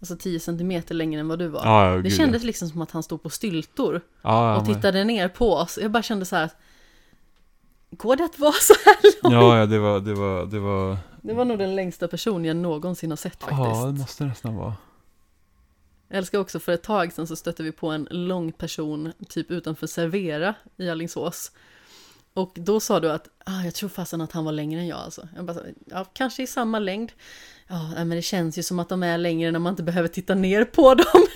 alltså 10 centimeter längre än vad du var. Ja, ja, det gud, kändes liksom som att han stod på styltor ja, ja, och men- tittade ner på oss. Jag bara kände så här. Går det att vara så här lång? Ja, ja, det var, det var, det var, Det var nog den längsta person jag någonsin har sett faktiskt. ja, det måste nästan vara. Jag älskar också för ett tag sedan så stötte vi på en lång person typ utanför Servera i Alingsås. Och då sa du att, ah, jag tror fasen att han var längre än jag alltså. Jag bara, ja, kanske i samma längd. Ja, men det känns ju som att de är längre när man inte behöver titta ner på dem.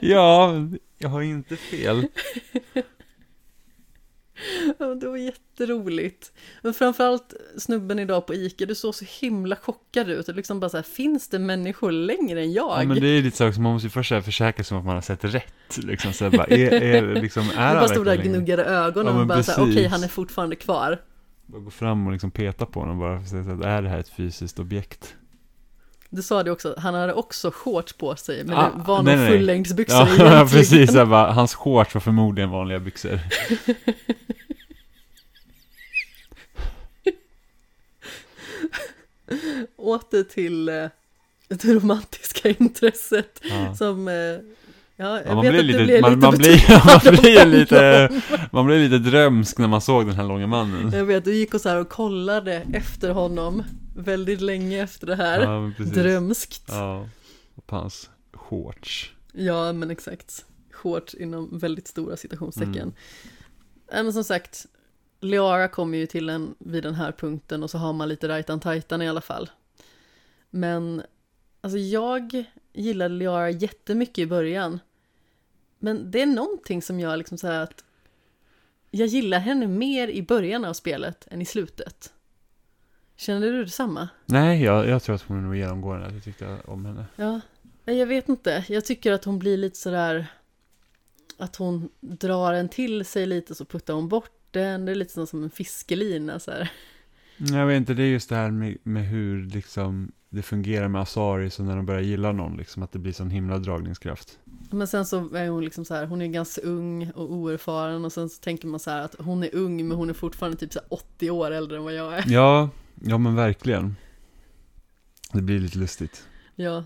Ja, jag har inte fel. Det var jätteroligt. Men framförallt snubben idag på Ica, du såg så himla chockad ut. Och liksom bara så här, finns det människor längre än jag? Ja, men det är lite så man måste ju först här försäkra sig om att man har sett rätt. Liksom, så här, bara, är, är, liksom, är han bara stod där och gnuggade ögonen Ja, och bara så här, okej precis. han är fortfarande kvar. Bara gå fram och liksom peta på honom bara för att se så att är det här ett fysiskt objekt? Du sa det också, han hade också shorts på sig, men Ah, det var nog fullängdsbyxor Ja, egentligen. precis. Här, bara, hans shorts var förmodligen vanliga byxor. Åter till eh, det romantiska intresset Ja. som, eh, ja, Ja, man blir lite, blev man, lite man, blir, man blir lite, man blir lite drömsk när man såg den här långa mannen. Jag vet, du gick och så här och kollade efter honom väldigt länge efter det här. Ja. Drömskt. Ja. Ja, och på hans shorts. men exakt. Shorts inom väldigt stora citationstecken. Mm. Men som sagt, Leara kommer ju till en vid den här punkten och så har man lite rajtan tajtan i alla fall. Men alltså jag gillade Leara jättemycket i början. Men det är någonting som gör liksom så här att jag gillar henne mer i början av spelet än i slutet. Känner du detsamma? Nej, jag, jag tror att hon är nog genomgående. Jag tyckte om henne. Ja, jag vet inte. Jag tycker att hon blir lite sådär att hon drar en till sig lite så puttar hon bort den. Det är lite som en fiskelina så här. Jag vet inte, det är just det här med, med hur liksom det fungerar med Asari, så när de börjar gilla någon, liksom att det blir sån himla dragningskraft. Men sen så är hon liksom så här, hon är ganska ung och oerfaren och sen så tänker man så här att hon är ung men hon är fortfarande typ så här 80 år äldre än vad jag är. Ja, ja men verkligen. Det blir lite lustigt. Ja.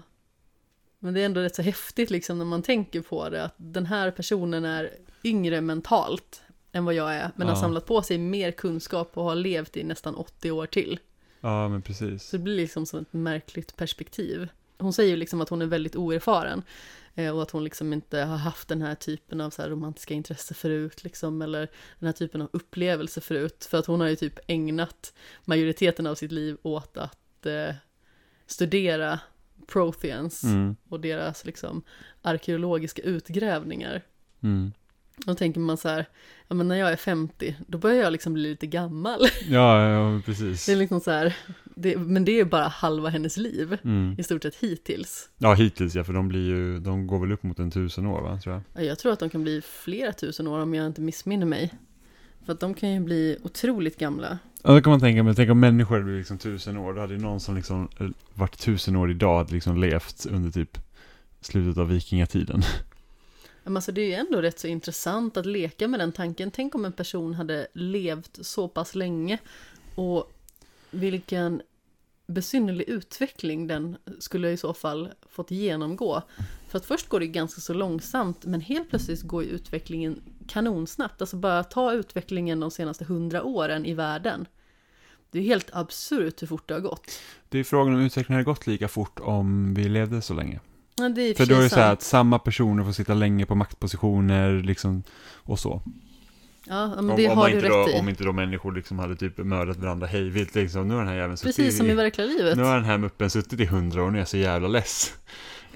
Men det är ändå rätt så häftigt liksom när man tänker på det, att den här personen är yngre mentalt än vad jag är, men har Ja. samlat på sig mer kunskap och har levt i nästan 80 år till. Ja, men precis. Så det blir liksom som ett märkligt perspektiv. Hon säger ju liksom att hon är väldigt oerfaren eh, och att hon liksom inte har haft den här typen av så här romantiska intresse förut liksom eller den här typen av upplevelse förut för att hon har ju typ ägnat majoriteten av sitt liv åt att eh, studera Protheans Mm, och deras liksom arkeologiska utgrävningar. mm. Då tänker man så här, ja men när jag är 50, då börjar jag liksom bli lite gammal. Ja, ja, precis. Det är liksom så här, det, men det är ju bara halva hennes liv, Mm. i stort sett hittills. Ja, hittills ja, för de blir ju, de går väl upp mot en tusen år va, tror jag. Ja, Jag tror att de kan bli flera tusen år om jag inte missminner mig. För att de kan ju bli otroligt gamla. Ja, det kan man tänka, men tänk om människor blir liksom tusen år, då hade ju någon som liksom eh, varit tusen år idag, hade liksom levt under typ slutet av vikingatiden. Men alltså det är ju ändå rätt så intressant att leka med den tanken. Tänk om en person hade levt så pass länge och vilken besynnerlig utveckling den skulle i så fall fått genomgå. För att först går det ganska så långsamt men helt plötsligt går ju utvecklingen kanonsnabbt. Alltså bara ta utvecklingen de senaste hundra åren i världen. Det är helt absurt hur fort det har gått. Det är frågan om utvecklingen hade gått lika fort om vi levde så länge. Ja, det är För då är det så här att samma personer får sitta länge på maktpositioner liksom och så. Ja, men Om, det om, har du inte rätt då, i. om inte då människor liksom hade typ mördat varandra hejvilt liksom. Nu har den här jäveln suttit Precis som i i, verkliga livet. Nu har den här muppen suttit i hundra år och nu är jag så jävla less.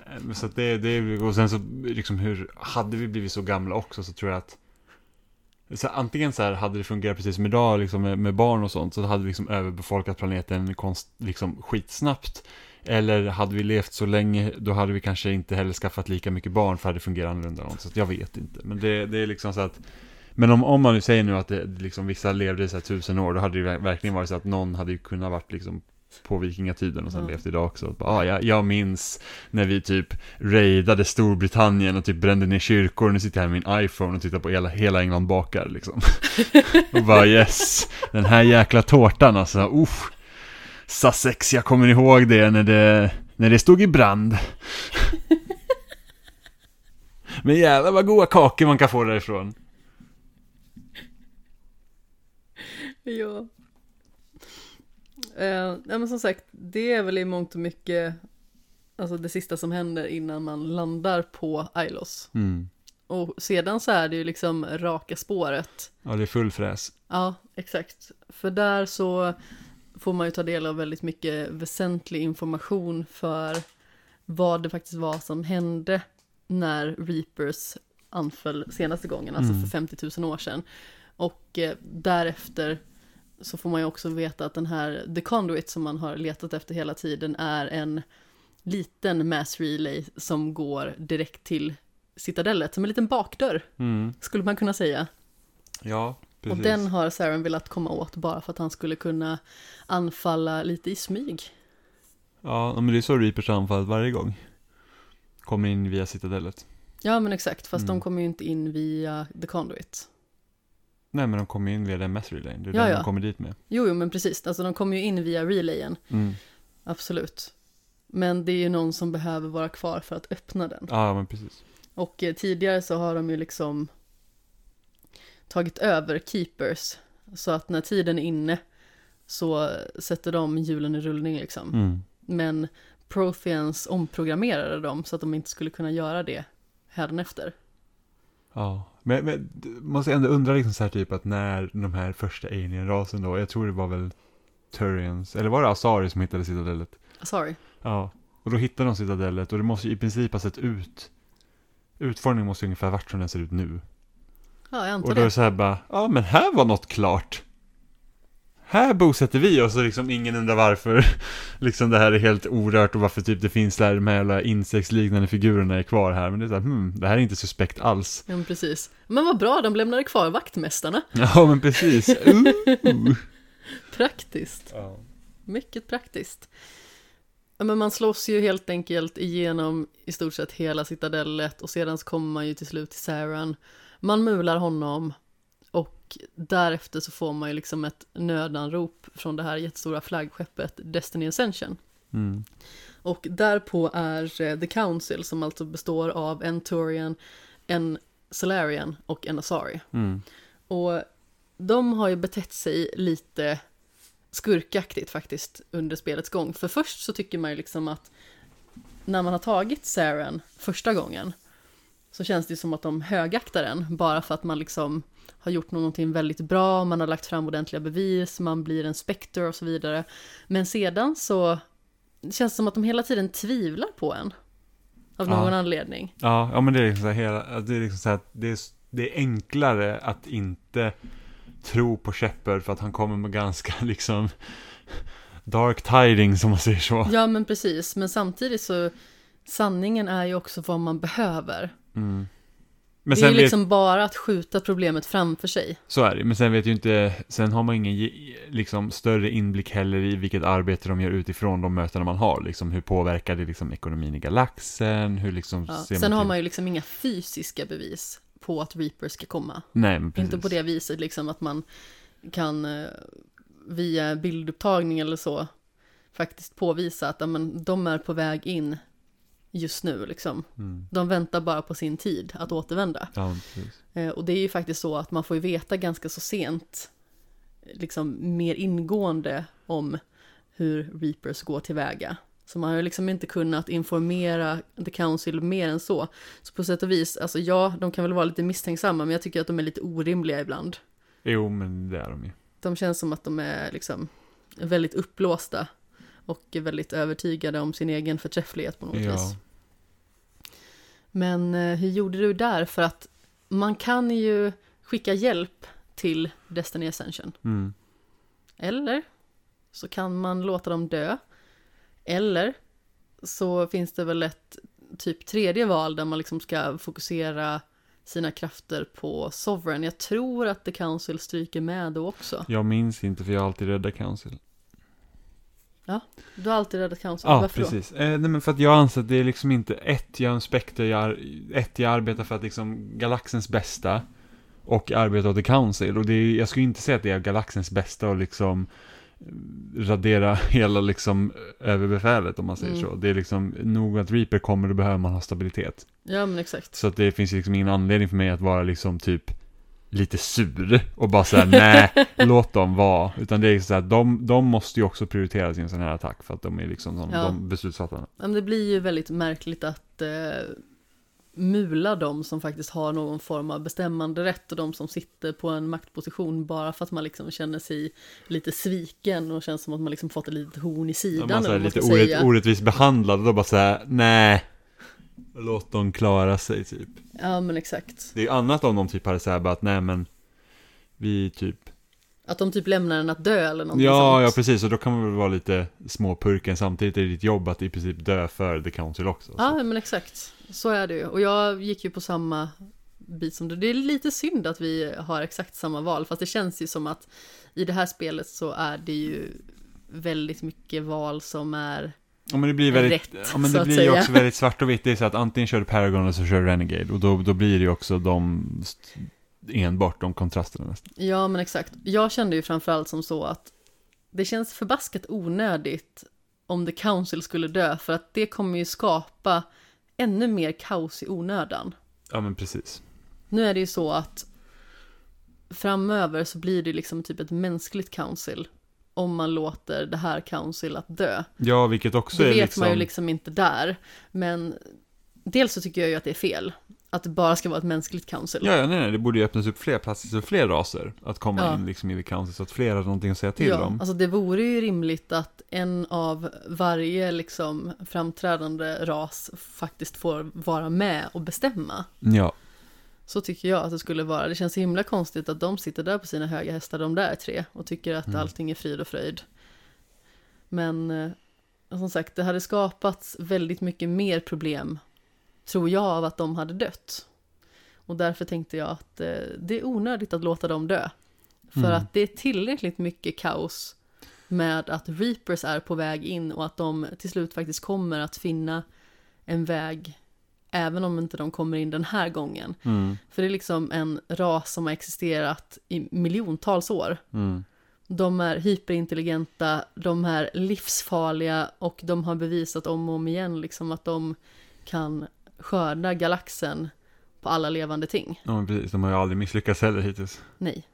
Eh, Så att det, det, och sen så liksom hur, hade vi blivit så gamla också så tror jag att så antingen så här hade det fungerat precis som idag liksom med, med barn och sånt så hade vi liksom överbefolkat planeten konst, liksom skitsnabbt. Eller hade vi levt så länge då hade vi kanske inte heller skaffat lika mycket barn för det fungerat annorlunda. Så att jag vet inte. Men det, det är liksom så att men om, om man nu säger nu att det, liksom, vissa levde i så här tusen år, då hade det ver- verkligen varit så att någon hade kunnat varit liksom på vikingatiden och sen Ja. levt idag också. Bara, Ah, jag, jag minns när vi typ raidade Storbritannien och typ brände ner kyrkor. Nu sitter jag här med min iPhone och tittar på hela, hela England bakar liksom. och bara yes, den här jäkla tårtan alltså. Uh, Sussex, jag kommer ihåg det när det, när det stod i brand. Men jävlar vad goda kakor man kan få därifrån. Ja. Eh, ja, men som sagt, det är väl i mångt och mycket alltså det sista som händer innan man landar på Ilos. Mm. Och sedan så är det ju liksom raka spåret. Ja, det är full fräs. Ja, exakt. För där så får man ju ta del av väldigt mycket väsentlig information för vad det faktiskt var som hände när Reapers anföll senaste gången, alltså Mm. för 50 000 år sedan. Och eh, därefter så får man ju också veta att den här The Conduit som man har letat efter hela tiden är en liten mass relay som går direkt till citadellet, som en liten bakdörr, Mm. skulle man kunna säga. Ja, precis. Och den har Saren velat komma åt bara för att han skulle kunna anfalla lite i smyg. Ja, men det är så Reapers anfall varje gång. Kommer in via citadellet. Ja men exakt, fast Mm. de kommer ju inte in via The Conduit. Nej, men de kommer in via den mass relayn. Det är Ja, den ja. de kommer dit med. Jo, jo men precis, alltså de kommer ju in via relayen, Mm. absolut. Men det är ju någon som behöver vara kvar för att öppna den. Ja, men precis. Och eh, tidigare så har de ju liksom tagit över Keepers. Så att när tiden är inne så sätter de hjulen i rullning liksom. Mm. Men Protheans omprogrammerade dem så att de inte skulle kunna göra det hädanefter. Ja, men, men måste ändå undra liksom så här typ att när de här första alien-rasen då, jag tror det var väl Turians, eller var det Asari som hittade citadellet? Sorry. Ja, och då hittade de citadellet och det måste ju i princip ha sett ut, utformningen måste ju ungefär varit som den ser ut nu. Ja, jag antar Och då är det. så här bara, ja men här var något klart. Här bosätter vi oss och liksom ingen undrar varför liksom det här är helt orört och varför typ det finns där de här jävla insektsliknande figurerna är kvar här. Men det är så här, hmm, det här är inte suspekt alls. Ja, men precis. Men vad bra, de lämnade kvar vaktmästarna. Ja men precis. Uh. Praktiskt. Ja. Mycket praktiskt. Men man slåss ju helt enkelt igenom i stort sett hela citadellet och sedan så kommer man ju till slut till Saran. Man mular honom och därefter så får man ju liksom ett nödanrop från det här jättestora flaggskeppet Destiny Ascension. Mm. Och därpå är eh, The Council som alltså består av en Turian, en Solarian och en Asari. Mm. Och de har ju betett sig lite skurkaktigt faktiskt under spelets gång. För först så tycker man ju liksom att när man har tagit Saren första gången så känns det som att de högaktar den bara för att man liksom har gjort någonting väldigt bra, man har lagt fram ordentliga bevis, man blir en spekter och så vidare. Men sedan så det känns det som att de hela tiden tvivlar på en. Av Ja. någon anledning. Ja, ja men det är liksom så här, hela, det är liksom så här, det är, det är enklare att inte tro på Shepard för att han kommer med ganska liksom dark tidings om man säger så. Ja men precis, men samtidigt så sanningen är ju också vad man behöver. Mm. Men det är ju liksom bara att skjuta problemet framför sig. Så är det, men sen vet ju inte, sen har man ingen ge- liksom större inblick heller i vilket arbete de gör utifrån de mötena man har, liksom hur påverkar det liksom ekonomin i galaxen, hur liksom Ja. Sen har till- man ju liksom inga fysiska bevis på att Reapers ska komma. Nej, men precis. Inte på det viset liksom att man kan eh, via bildupptagning eller så faktiskt påvisa att ja, men, de är på väg in just nu liksom. Mm. De väntar bara på sin tid att återvända. Ja. Eh, Och det är ju faktiskt så att man får ju veta ganska så sent, liksom mer ingående om hur Reapers går tillväga. Så man har ju liksom inte kunnat informera The Council mer än så. Så på sätt och vis, alltså ja, de kan väl vara lite misstänksamma, men jag tycker att de är lite orimliga ibland. Jo, men det är de ju. De känns som att de är liksom väldigt uppblåsta och väldigt övertygade om sin egen förträfflighet på något vis. Ja. Men eh, hur gjorde du där? För att man kan ju skicka hjälp till Destiny Ascension. Mm. Eller så kan man låta dem dö. Eller så finns det väl ett typ tredje val där man liksom ska fokusera sina krafter på Sovereign. Jag tror att The Council stryker med då också. Jag minns inte för jag har alltid räddat Council. Du har alltid räddat Council. Ja, Varför då? precis. Eh, nej, men för att jag anser att det är liksom inte ett, jag är en spekter, jag, ett, jag arbetar för att liksom galaxens bästa och arbetar åt The Council. Och det är, jag skulle inte säga att det är galaxens bästa och liksom radera hela liksom överbefälet om man säger Mm. så. Det är liksom nog att Reaper kommer, då behöver man ha stabilitet. Ja, men exakt. Så att det finns liksom ingen anledning för mig att vara liksom typ lite sur och bara säga nej, låt dem vara. Utan det är så här, de, de måste ju också prioritera sin sån här attack för att de är liksom de, Ja. de beslutsfattarna. Ja, Men det blir ju väldigt märkligt att eh, mula de som faktiskt har någon form av bestämmande rätt och de som sitter på en maktposition bara för att man liksom känner sig lite sviken och känns som att man liksom fått ett litet horn i sidan. Är vad man lite ska orätt, orättvist behandlade, då bara såhär, nej. Låt dem klara sig typ. Ja men exakt. Det är annat om de typ hade bara att nej men Vi typ Att de typ lämnar en att dö eller någonting Ja, sånt. ja precis, och då kan man väl vara lite småpurken Samtidigt är det ditt jobb att i princip dö för The Council också så. Ja, men exakt. Så är det ju. Och jag gick ju på samma bit som du. Det är lite synd att vi har exakt samma val, fast det känns ju som att i det här spelet så är det ju väldigt mycket val som är... Ja men det blir väldigt, Rätt, ja, men det blir ju också väldigt svart och vitt. Det är så att antingen kör du Paragon eller så kör du Renegade. Och då, då blir det ju också de Enbart de kontrasterna nästan. Ja, men exakt. Jag kände ju framförallt som så att det känns förbaskat onödigt om The Council skulle dö, för att det kommer ju skapa ännu mer kaos i onödan. Ja men precis. Nu är det ju så att framöver så blir det liksom typ ett mänskligt council om man låter det här council att dö. Ja vilket också Det är vet liksom man ju liksom inte där, men dels så tycker jag ju att det är fel. Att det bara ska vara ett mänskligt council. Ja, ja, nej, nej, det borde ju öppnas upp fler platser för fler raser att komma Ja. in liksom i The Council så att fler har någonting att säga till ja, om. alltså det vore ju rimligt att en av varje liksom framträdande ras faktiskt får vara med och bestämma. Ja, Så tycker jag att det skulle vara. Det känns himla konstigt att de sitter där på sina höga hästar, de där tre, och tycker att Mm. allting är frid och fröjd. Men eh, som sagt, det hade skapats väldigt mycket mer problem, tror jag, av att de hade dött. Och därför tänkte jag att eh, det är onödigt att låta dem dö. För Mm. att det är tillräckligt mycket kaos med att Reapers är på väg in och att de till slut faktiskt kommer att finna en väg även om inte de kommer in den här gången. mm, För det är liksom en ras som har existerat i miljontals år. mm, De är hyperintelligenta, de är livsfarliga och de har bevisat om och om igen liksom att de kan skörda galaxen på alla levande ting. ja precis, de har ju aldrig misslyckats heller hittills. Nej.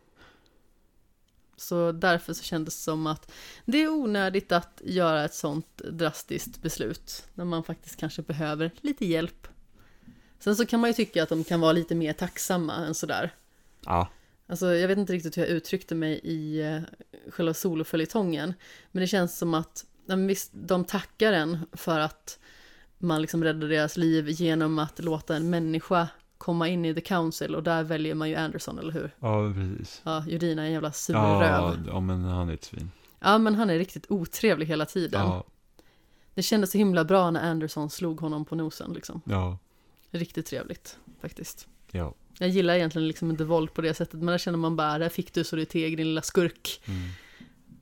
Så därför så kändes det som att det är onödigt att göra ett sånt drastiskt beslut när man faktiskt kanske behöver lite hjälp. Sen så kan man ju tycka att de kan vara lite mer tacksamma än sådär. Ja, Alltså jag vet inte riktigt hur jag uttryckte mig i eh, själva soloföljetongen. Men det känns som att, men visst, de tackar en för att man liksom räddar deras liv genom att låta en människa komma in i The Council och där väljer man ju Anderson, eller hur? ja precis. Ja, Judina är en jävla sur Ja, ja, men han är ett svin. Ja, men han är riktigt otrevlig hela tiden. Ja, Det kändes så himla bra när Anderson slog honom på nosen, liksom. ja, Riktigt trevligt, faktiskt. ja. Jag gillar egentligen liksom inte våld på det sättet, men där känner man bara, där fick du så du teg, din lilla skurk. Mm.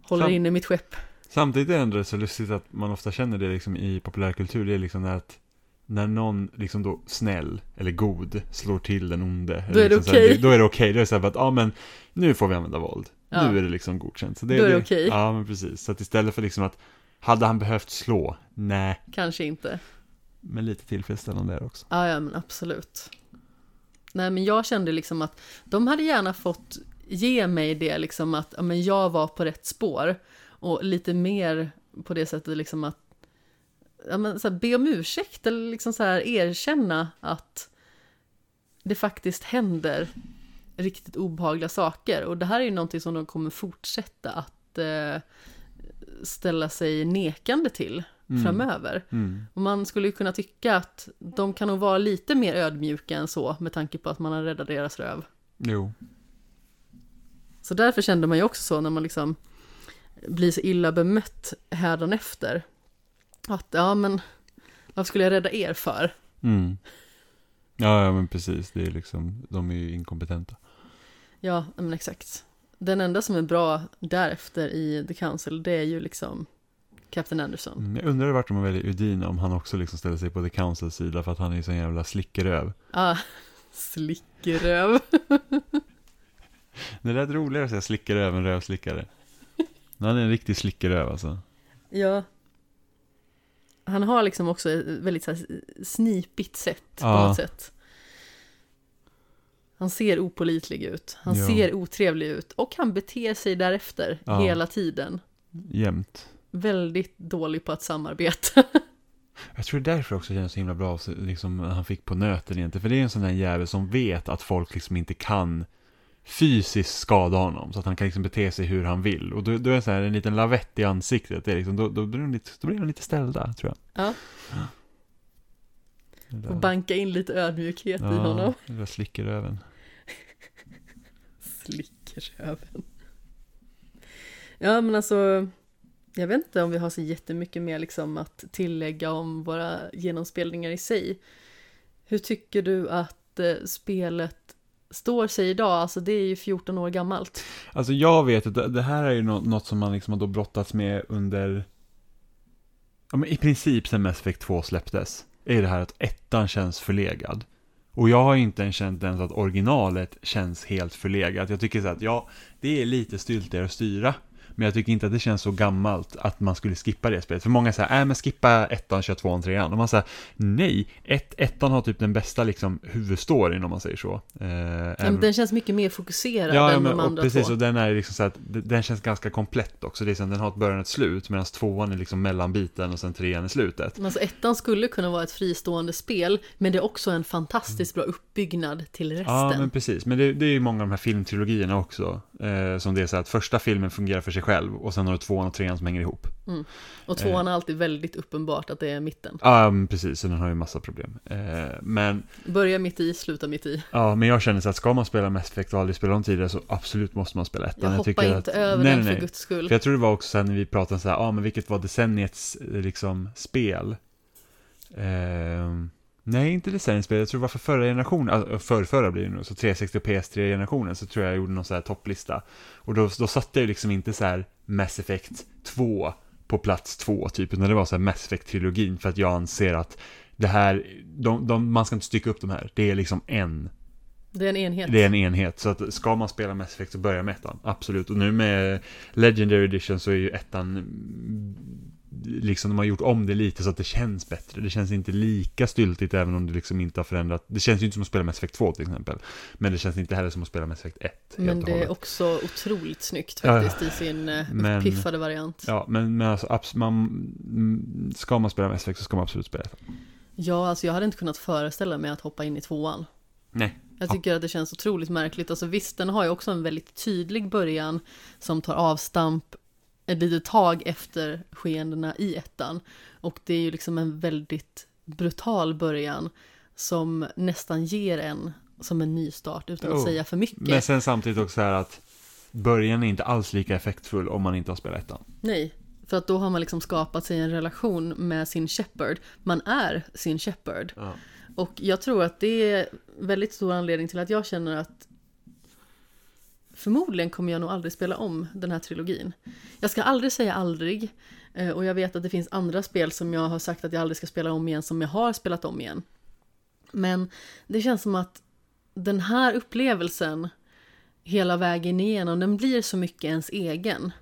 Håller Sam- inne mitt skepp. Samtidigt är det ändå så lustigt att man ofta känner det liksom i populärkultur, det är liksom att när någon liksom då snäll eller god slår till den onde. Då är det liksom okej. Då är det okej, då är det så här att ja men nu får vi använda våld. Ja. Nu är det liksom godkänt. Så Då är det okej. Ja men precis, så att istället för liksom att hade han behövt slå? Nej, Kanske inte men lite tillfredsställande där också. Ja, ja, men absolut. Nej, men jag kände liksom att de hade gärna fått ge mig det liksom att ja, men jag var på rätt spår. Och lite mer på det sättet liksom att ja, men så här, be om ursäkt eller liksom så här erkänna att det faktiskt händer riktigt obehagliga saker. Och det här är ju någonting som de kommer fortsätta att eh, ställa sig nekande till Mm. framöver. Mm. Och man skulle ju kunna tycka att de kan nog vara lite mer ödmjuka än så med tanke på att man har räddat deras röv. Jo. Så därför kände man ju också så när man liksom blir så illa bemött hädanefter. Att ja men, vad skulle jag rädda er för? Mm. Ja, ja, men precis. Det är liksom, de är ju inkompetenta. Ja, men exakt. Den enda som är bra därefter i The Council, det är ju liksom Captain Anderson. Mm, Jag undrar vart de väljer Udina, om han också liksom ställer sig på The Councils sida för att han är ju sån jävla slickeröv. Ah, slickeröv. Det lät roligare att säga slickeröv än rövslickare. Men Han är en riktig slickeröv alltså. Ja. Han har liksom också ett väldigt så här snipigt sätt på Ja. något sätt. Han ser opolitlig ut, han Ja. ser otrevlig ut och han beter sig därefter Ja. hela tiden. Jämt. Väldigt dålig på att samarbeta. Jag tror det är därför också känns så himla bra, liksom, han fick på nöten egentligen. För det är en sån där jävel som vet att folk liksom inte kan fysiskt skada honom. Så att han kan liksom bete sig hur han vill. Och då, då är det så här en liten lavett i ansiktet. Det är liksom, då, då, blir de lite, då blir de lite ställda, tror jag. Ja. Där- Och banka in lite ödmjukhet i honom. där slickeröven. Slickeröven. Ja men alltså, jag vet inte om vi har så jättemycket mer liksom att tillägga om våra genomspelningar i sig. Hur tycker du att eh, spelet står sig idag? Alltså det är ju 14 år gammalt. Alltså jag vet att det- här är ju något som man liksom har då brottats med under, ja men i princip sen Mass Effect 2 släpptes, är det här att ettan känns förlegad. Och jag har inte ens känt ens att originalet känns helt förlegat. Jag tycker så att, ja, det är lite styltigare att styra. Men jag tycker inte att det känns så gammalt att man skulle skippa det spelet. För många säger, äh men skippa ettan, kör tvåan, trean. Och man säger, nej, ett, ettan har typ den bästa liksom huvudstoryn om man säger så. Eh, Ja, men den känns mycket mer fokuserad Ja, ja än men, de och andra precis, två. och den är liksom så att den känns ganska komplett också. Det är som den har ett början och ett slut, medan tvåan är liksom mellanbiten och sen trean är slutet. Men Alltså ettan skulle kunna vara ett fristående spel, men det är också en fantastiskt bra uppbyggnad till resten. Ja, men precis. Men det, det är ju många av de här filmtrilogierna också. Eh, som det är så att första filmen fungerar för sig själv och sen har du tvåan och trean som hänger ihop. Och tvåan är alltid väldigt uppenbart att det är mitten. Ja, men precis. Så den har ju massa problem. Eh, men, Börja mitt i, sluta mitt i. ja, men jag känner så att ska man spela Mass Effect och aldrig spela dem tidigare så absolut måste man spela ettan. Jag hoppar tycker inte att, över nej, den nej, för guds skull. För jag tror det var också sen när vi pratade så här, ja ah, men vilket var decenniets eh, liksom spel? Ehm, nej, inte decenniets spel, jag tror det var för förra generationen, alltså för förra blir det nu, så 360 och PS3-generationen, så tror jag jag gjorde någon så här topplista. Och då, då satte jag ju liksom inte så här Mass Effect 2 på plats 2 typ, utan det var så här Mass Effect-trilogin, för att jag anser att det här, de, de, man ska inte stycka upp de här, det är liksom en Det är en enhet. det är en enhet, så att ska man spela Mass Effect så börja med ettan, absolut. Och nu med Legendary Edition så är ju ettan, liksom de har gjort om det lite så att det känns bättre. Det känns inte lika styltigt även om det liksom inte har förändrat. Det känns ju inte som att spela Mass Effect 2 till exempel. Men det känns inte heller som att spela Mass Effect 1. helt Men det är också otroligt snyggt Ja, faktiskt i sin eh, men- uppiffade variant. Ja, men, men alltså, man, mm, ska man spela Mass Effect så ska man absolut spela ettan. Ja, alltså jag hade inte kunnat föreställa mig att hoppa in i tvåan. Nej. Jag tycker att det känns otroligt märkligt. Alltså visst, den har ju också en väldigt tydlig början som tar avstamp ett litet tag efter skeendena i ettan. Och det är ju liksom en väldigt brutal början som nästan ger en som en nystart utan att Oh. säga för mycket. Men sen samtidigt också så här att början är inte alls lika effektfull om man inte har spelat ettan. Nej, för att då har man liksom skapat sig en relation med sin Shepard. Man är sin Shepard. Ja. Och jag tror att det är väldigt stor anledning till att jag känner att förmodligen kommer jag nog aldrig spela om den här trilogin. Jag ska aldrig säga aldrig. Eh, och jag vet att det finns andra spel som jag har sagt att jag aldrig ska spela om igen som jag har spelat om igen. Men det känns som att den här upplevelsen hela vägen igenom, den blir så mycket ens egen.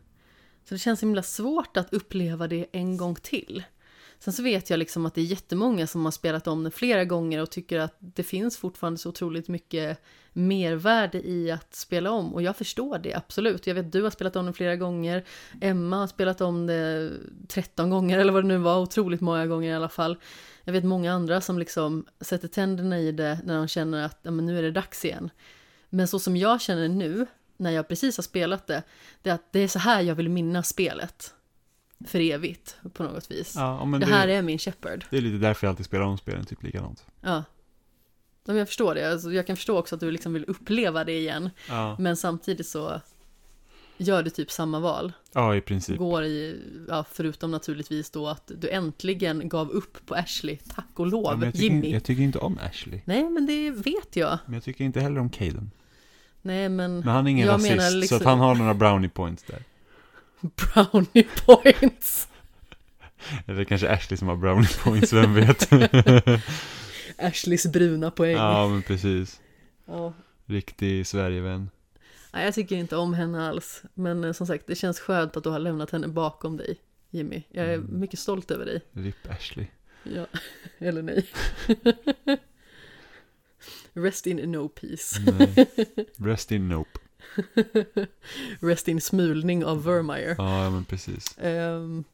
Så det känns himla svårt att uppleva det en gång till. Sen så vet jag liksom att det är jättemånga som har spelat om den flera gånger och tycker att det finns fortfarande så otroligt mycket mervärde i att spela om. Och jag förstår det absolut. Jag vet du har spelat om den flera gånger. Emma har spelat om det 13 gånger eller vad det nu var. Otroligt många gånger i alla fall. Jag vet många andra som liksom sätter tänderna i det när de känner att ja, men nu är det dags igen. Men så som jag känner nu, när jag precis har spelat det, det är att det är så här jag vill minnas spelet. För evigt, på något vis. Ja, men det här är min Shepard. Det är lite därför jag alltid spelar om spelen typ likadant. Ja. Jag förstår det. Alltså, jag kan förstå också att du liksom vill uppleva det igen. Ja, Men samtidigt så gör du typ samma val. ja i princip. Går i, ja, förutom naturligtvis då att du äntligen gav upp på Ashley. Tack och lov, Ja, jag, tycker, Jimmy. jag tycker inte om Ashley. Nej, men det vet jag. Men jag tycker inte heller om Caden. Nej, men, Men han är ingen rasist, så liksom- att han har några brownie points där. brownie points. Eller kanske Ashley som har brownie points, vem vet? Ashleys bruna poäng. ja, men precis. Ja. Riktig Sverigevän. Nej, jag tycker inte om henne alls. Men eh, som sagt, det känns skönt att du har lämnat henne bakom dig, Jimmy. Jag är Mm. mycket stolt över dig. RIP Ashley. Ja, eller nej. Rest in no peace. Nej. Rest in Nope. Rest in smulning av Vermeer. Ja, men precis. Ehm,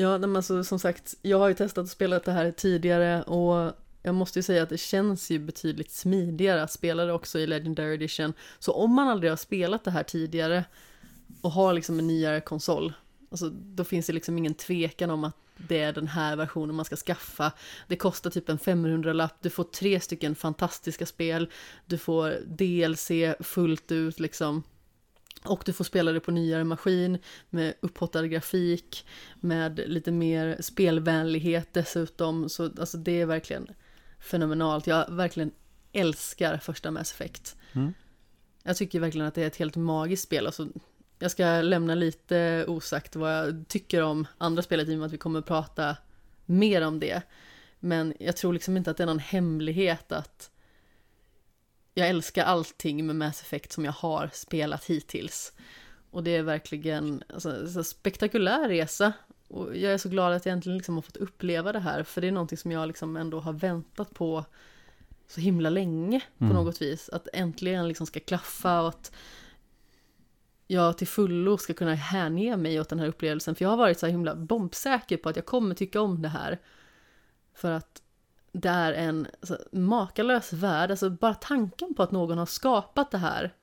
Ja, men alltså, som sagt, jag har ju testat att spela det här tidigare och jag måste ju säga att det känns ju betydligt smidigare att spela det också i Legendary Edition. Så om man aldrig har spelat det här tidigare och har liksom en nyare konsol, alltså då finns det liksom ingen tvekan om att det är den här versionen man ska skaffa. Det kostar typ en 500-lapp, du får tre stycken fantastiska spel, du får DLC fullt ut liksom. Och du får spela det på nyare maskin med upphottad grafik, med lite mer spelvänlighet dessutom. Så alltså det är verkligen fenomenalt. Jag verkligen älskar första Mass Effect. Mm. Jag tycker verkligen att det är ett helt magiskt spel. Alltså, jag ska lämna lite osagt vad jag tycker om andra spelet i och med att vi kommer att prata mer om det. Men jag tror liksom inte att det är någon hemlighet att jag älskar allting med Mass Effect som jag har spelat hittills. Och det är verkligen alltså, en spektakulär resa. Och jag är så glad att jag äntligen liksom har fått uppleva det här, för det är någonting som jag liksom ändå har väntat på så himla länge på Mm. något vis. Att äntligen liksom ska klaffa och att jag till fullo ska kunna hänge mig åt den här upplevelsen. För jag har varit så himla bombsäker på att jag kommer tycka om det här. För att det är en alltså, makalös värld, alltså bara tanken på att någon har skapat det här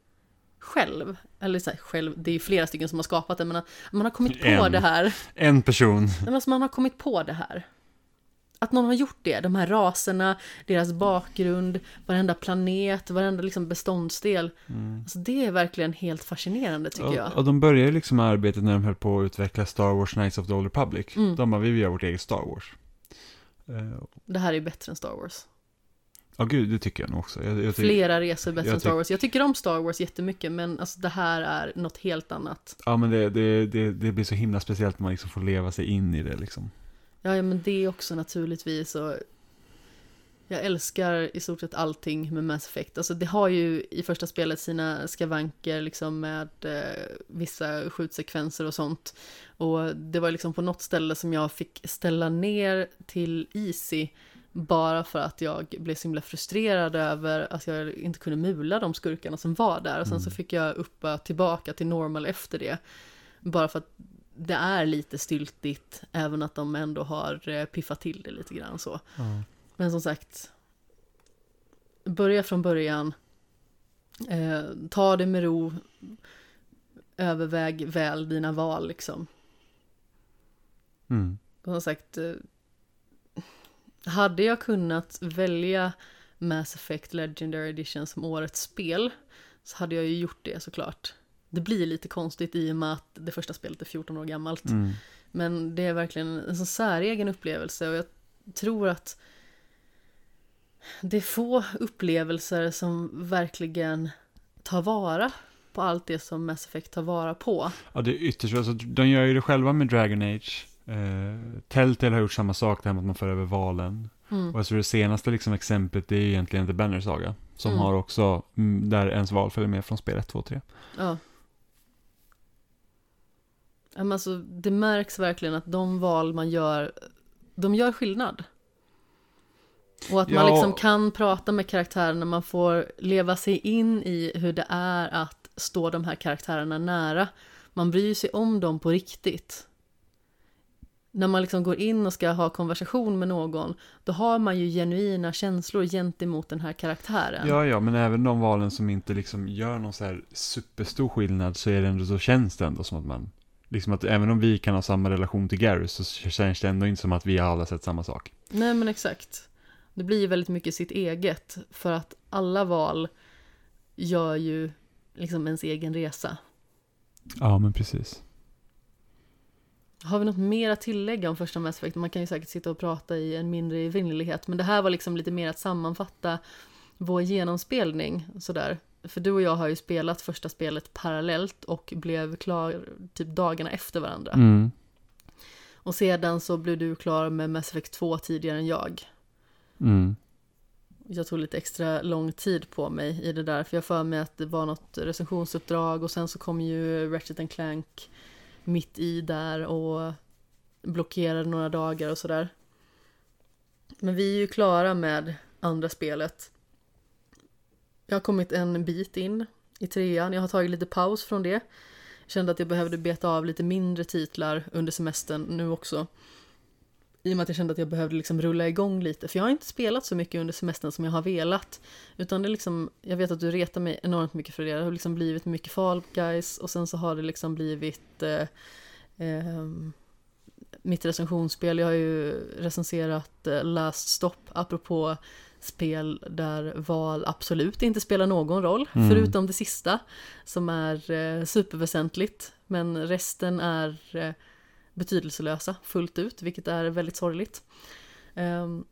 själv, eller så här, själv, det är flera stycken som har skapat det, men man har kommit på En. det här, En person. men alltså man har kommit på det här. Att någon har gjort det, de här raserna, deras bakgrund, varenda planet, varenda liksom beståndsdel. Alltså det är verkligen helt fascinerande tycker Och, jag. och de började liksom arbetet när de höll på att utveckla Star Wars Knights of the Old Republic. Mm. De bara, vi vill göra vårt eget Star Wars. Eh, Det här är bättre än Star Wars. Ja, gud, det tycker jag nog också. Jag, jag Flera resor bättre än Star Wars. Jag tycker om Star Wars jättemycket, men alltså det här är något helt annat. Ja, men det, det, det, det blir så himla speciellt när man liksom får leva sig in i det liksom. Ja, ja, men det också naturligtvis. Och jag älskar i stort sett allting med Mass Effect. Alltså det har ju i första spelet sina skavanker liksom med eh, vissa skjutsekvenser och sånt. Och det var liksom på något ställe som jag fick ställa ner till Easy bara för att jag blev så himla frustrerad över att jag inte kunde mula de skurkarna som var där. Och sen så fick jag uppa tillbaka till normal efter det. Bara för att det är lite styltigt, även att de ändå har eh, piffat till det lite grann så. Men som sagt, börja från början. Eh, ta det med ro. Överväg väl dina val liksom. Mm. Och som sagt, eh, hade jag kunnat välja Mass Effect Legendary Edition som årets spel så hade jag ju gjort det såklart. Det blir lite konstigt i och med att det första spelet är 14 år gammalt. Mm. Men det är verkligen en så säregen upplevelse och jag tror att det är få upplevelser som verkligen tar vara på allt det som Mass Effect tar vara på. Ja, det är ytterst, alltså, de gör ju det själva med Dragon Age. Eh, Telltale har gjort samma sak, det här med att man för över valen. Mm. Och jag tror det senaste liksom, exemplet det är egentligen The Banner Saga. Som Mm. har också, mm, där ens val följer med från spel 1, 2, 3. Ja. Men alltså, det märks verkligen att de val man gör, de gör skillnad. Och att man Ja. liksom kan prata med karaktärerna, man får leva sig in i hur det är att stå de här karaktärerna nära. Man bryr sig om dem på riktigt. När man liksom går in och ska ha konversation med någon, då har man ju genuina känslor gentemot den här karaktären. Ja, ja, men även de valen som inte liksom gör någon så här superstor skillnad så är det ändå så känns det ändå som att man, liksom att även om vi kan ha samma relation till Gary så känns det ändå inte som att vi alla sett samma sak. Nej men exakt. Det blir ju väldigt mycket sitt eget för att alla val gör ju liksom ens egen resa. Ja, men precis. Har vi något mer att tillägga om första Mass Effect? Man kan ju säkert sitta och prata i en mindre evinnerlighet, men det här var liksom lite mer att sammanfatta vår genomspelning sådär. För du och jag har ju spelat första spelet parallellt och blev klar typ dagarna efter varandra. Mm. Och sedan så blev du klar med Mass Effect 2 tidigare än jag. Mm. Jag tog lite extra lång tid på mig i det där, för jag för mig att det var något recensionsuppdrag och sen så kom ju Ratchet Clank mitt i där och blockerade några dagar och sådär. Men vi är ju klara med andra spelet. Jag har kommit en bit in i trean, jag har tagit lite paus från det. kände att jag behövde beta av lite mindre titlar under semestern nu också. I och med att jag kände att jag behövde liksom rulla igång lite, för jag har inte spelat så mycket under semestern som jag har velat. Utan det liksom, jag vet att du retar mig enormt mycket för det, det har liksom blivit mycket Fall Guys och sen så har det liksom blivit eh, eh, mitt recensionsspel. Jag har ju recenserat eh, Last Stop, apropå spel där val absolut inte spelar någon roll, Mm. förutom det sista, som är eh, superväsentligt. Men resten är eh, betydelselösa fullt ut, vilket är väldigt sorgligt. Ehm,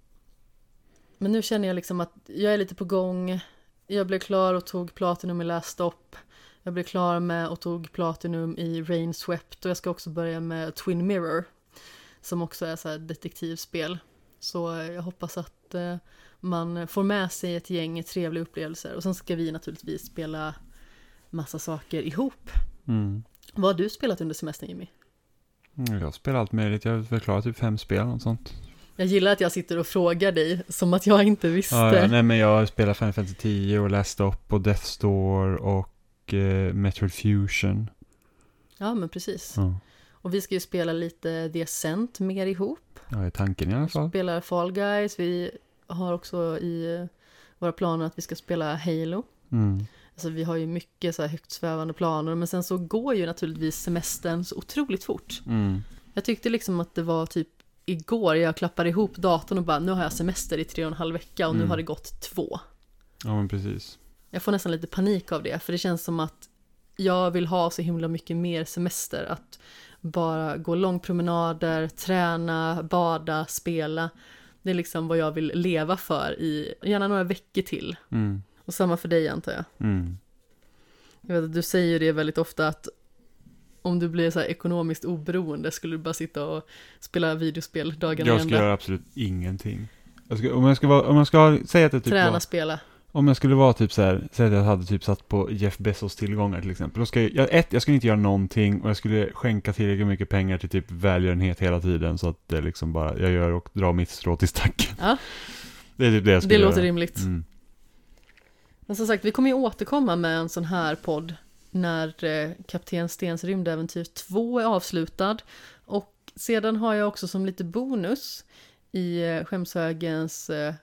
men nu känner jag liksom att jag är lite på gång. Jag blev klar och tog Platinum i Last Stop. Jag blev klar med och tog Platinum i Rain Swept och jag ska också börja med Twin Mirror. Som också är så här detektivspel. Så jag hoppas att eh, man får med sig ett gäng trevliga upplevelser. Och sen ska vi naturligtvis spela massa saker ihop. Mm. Vad har du spelat under semestern Jimmy? Mm, Jag spelar allt möjligt, jag klarat typ fem spel och sånt. Jag gillar att jag sitter och frågar dig som att jag inte visste. Ja, ja, nej men jag har spelat Final Fantasy 10 och Last Stop och Death Store och eh, Metroid Fusion. Ja, men precis. Ja. Och vi ska ju spela lite The Ascent mer ihop. ja, är tanken i alla fall. Spelar Fall Guys. Vi har också i våra planer att vi ska spela Halo. Mm. Alltså vi har ju mycket så här högt svävande planer. Men sen så går ju naturligtvis semestern så otroligt fort. Mm. Jag tyckte liksom att det var typ igår jag klappade ihop datorn och bara nu har jag semester i tre och en halv vecka och nu Mm. har det gått två. Ja, men precis. Jag får nästan lite panik av det, för det känns som att jag vill ha så himla mycket mer semester. Att bara gå långpromenader, träna, bada, spela. Det är liksom vad jag vill leva för i gärna några veckor till. Mm. Och samma för dig antar jag. Mm. jag vet, att du säger det väldigt ofta att om du blir så här ekonomiskt oberoende skulle du bara sitta och spela videospel dagarna Jag i skulle ända. göra absolut ingenting. Jag ska, om jag ska vara, om jag ska säga att jag typ Träna, var, spela. om jag skulle vara typ så här, säg att jag hade typ satt på Jeff Bezos tillgångar till exempel. Då ska jag, jag, ett, jag skulle inte göra någonting och jag skulle skänka tillräckligt mycket pengar till typ välgörenhet hela tiden så att det liksom bara, jag gör och drar mitt strå till stacken. Ja. Det är typ det jag skulle Det göra. låter rimligt. Mm. Men som sagt, vi kommer ju återkomma med en sån här podd när eh, Kapten Stens rymdäventyr 2 är avslutad. Och sedan har jag också som lite bonus i eh, Skämshögens eh,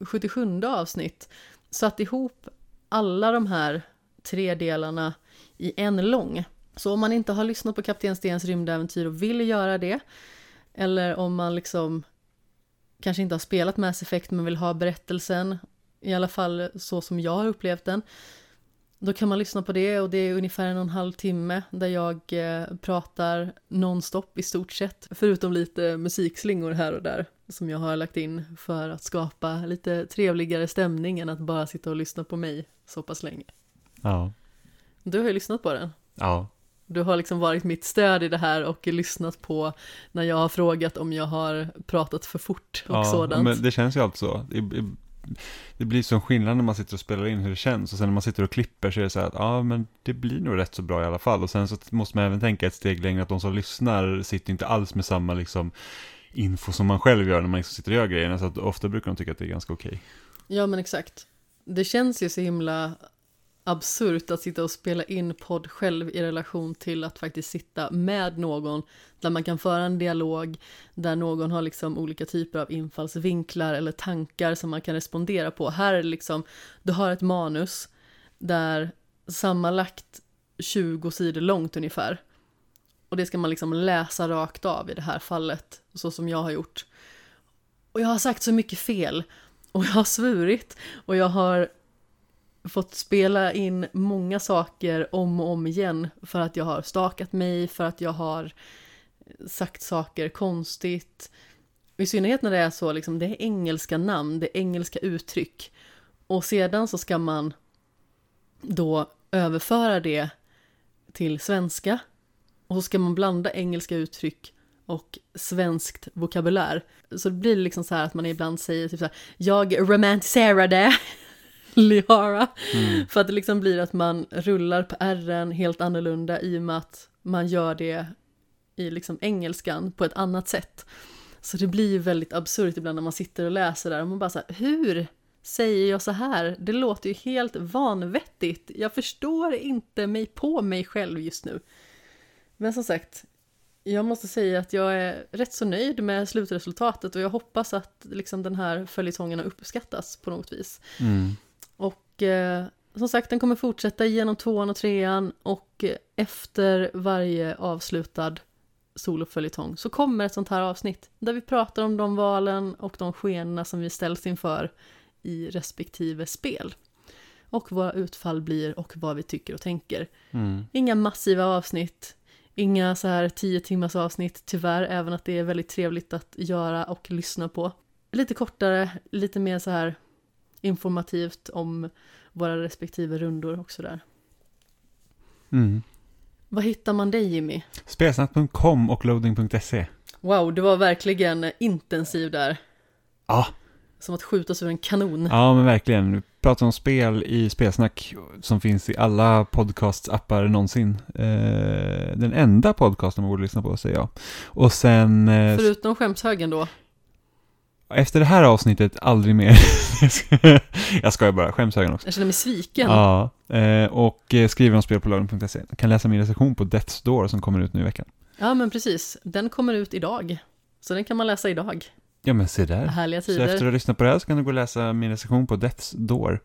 77 avsnitt satt ihop alla de här tre delarna i en lång. Så om man inte har lyssnat på Kapten Stens rymdäventyr och vill göra det, eller om man liksom kanske inte har spelat Mass Effect men vill ha berättelsen i alla fall så som jag har upplevt den. Då kan man lyssna på det och det är ungefär en och en halv timme där jag eh, pratar nonstop i stort sett. Förutom lite musikslingor här och där som jag har lagt in för att skapa lite trevligare stämning än att bara sitta och lyssna på mig så pass länge. Ja. Du har ju lyssnat på den. Ja. Du har liksom varit mitt stöd i det här och lyssnat på när jag har frågat om jag har pratat för fort och ja, sådant. men det känns ju alltid så. Det, blir sån skillnad när man sitter och spelar in hur det känns och sen när man sitter och klipper så är det så här att ja men det blir nog rätt så bra i alla fall och sen så måste man även tänka ett steg längre att de som lyssnar sitter inte alls med samma liksom info som man själv gör när man liksom sitter och gör grejerna så att ofta brukar de tycka att det är ganska okej. Ja men exakt. Det känns ju så himla absurt att sitta och spela in podd själv i relation till att faktiskt sitta med någon där man kan föra en dialog där någon har liksom olika typer av infallsvinklar eller tankar som man kan respondera på. Här är det liksom, du har ett manus där sammanlagt 20 sidor långt ungefär. Och det ska man liksom läsa rakt av i det här fallet, så som jag har gjort. Och jag har sagt så mycket fel. Och jag har svurit. Och jag har fått spela in många saker om och om igen. För att jag har stakat mig, för att jag har sagt saker konstigt. I synnerhet när det är så, liksom, det är engelska namn, det är engelska uttryck. Och sedan så ska man då överföra det till svenska. Och så ska man blanda engelska uttryck och svenskt vokabulär. Så det blir liksom så här att man ibland säger typ så här, jag romantiserade Liara. Mm. För att det liksom blir att man rullar på r helt annorlunda i och med att man gör det i liksom engelskan på ett annat sätt. Så det blir ju väldigt absurt ibland när man sitter och läser där och man bara så här, hur säger jag så här? Det låter ju helt vanvettigt. Jag förstår inte mig på mig själv just nu. Men som sagt, jag måste säga att jag är rätt så nöjd med slutresultatet och jag hoppas att liksom, den här följetongen har uppskattats på något vis. Mm. Och eh, som sagt, den kommer fortsätta genom tvåan och trean och eh, efter varje avslutad soloföljetong så kommer ett sånt här avsnitt där vi pratar om de valen och de skenorna som vi ställs inför i respektive spel. Och vad utfall blir och vad vi tycker och tänker. Mm. Inga massiva avsnitt, inga så här tio timmars avsnitt tyvärr, även att det är väldigt trevligt att göra och lyssna på. Lite kortare, lite mer så här informativt om våra respektive rundor och sådär. Mm. Vad hittar man dig Jimmy? Spelsnack.com och loading.se. Wow, du var verkligen intensiv där. Ja, Som att skjutas ur en kanon. ja men verkligen. Vi pratar om spel i Spelsnack som finns i alla podcast-appar någonsin. Eh, den enda podcasten man borde lyssna på, säger jag. Och sen, eh, Förutom skämshögen då. Efter det här avsnittet, aldrig mer. jag skojar bara, skämshögen också. Jag känner mig sviken. Ja, eh, och eh, skriver om spel på loading.se. Kan läsa min recension på Death's Door som kommer ut nu i veckan. Ja, men precis. Den kommer ut idag. Så den kan man läsa idag. Ja men se där. Härliga Så tider. efter att ha lyssnat på det här så kan du gå och läsa min recension på Death's Door.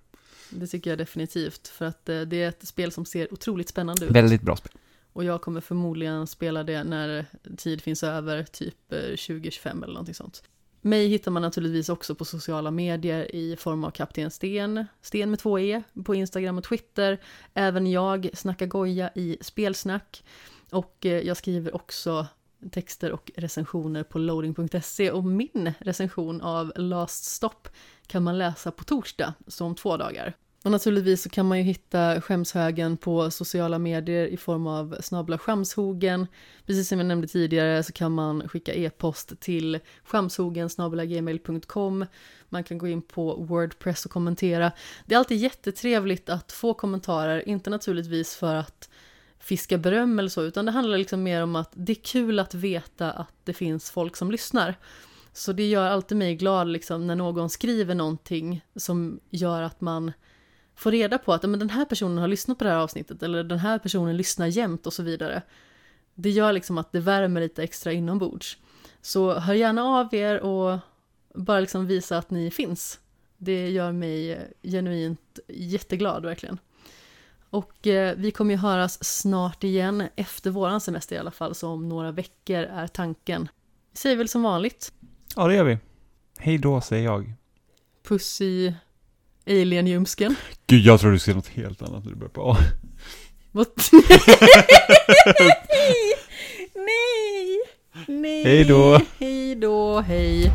Det tycker jag definitivt. För att eh, det är ett spel som ser otroligt spännande ut. Väldigt bra spel. Och jag kommer förmodligen spela det när tid finns över, typ eh, 2025 eller någonting sånt. Mig hittar man naturligtvis också på sociala medier i form av Kapten Sten, Sten med två E, på Instagram och Twitter. Även jag snackar goja i Spelsnack. Och eh, jag skriver också texter och recensioner på loading.se och min recension av Last Stop kan man läsa på torsdag, så om två dagar. Och naturligtvis så kan man ju hitta skämshögen på sociala medier i form av snabla skämshogen. Precis som jag nämnde tidigare så kan man skicka e-post till skämshogen gmail.com. Man kan gå in på Wordpress och kommentera. Det är alltid jättetrevligt att få kommentarer, inte naturligtvis för att fiska beröm eller så, utan det handlar liksom mer om att det är kul att veta att det finns folk som lyssnar. Så det gör alltid mig glad liksom när någon skriver någonting som gör att man får reda på att men den här personen har lyssnat på det här avsnittet eller den här personen lyssnar jämt och så vidare. Det gör liksom att det värmer lite extra inombords. Så hör gärna av er och bara liksom visa att ni finns. Det gör mig genuint jätteglad verkligen. Och eh, vi kommer ju höras snart igen, efter våran semester i alla fall, så om några veckor är tanken. Vi säger väl som vanligt, Ja, det gör vi. Hej då, säger jag. puss i alien-ljumsken. Gud, jag tror du säga något helt annat när du börjar på A. Vad- Nej! Nej! Nej! Hej då. Hej då, hej!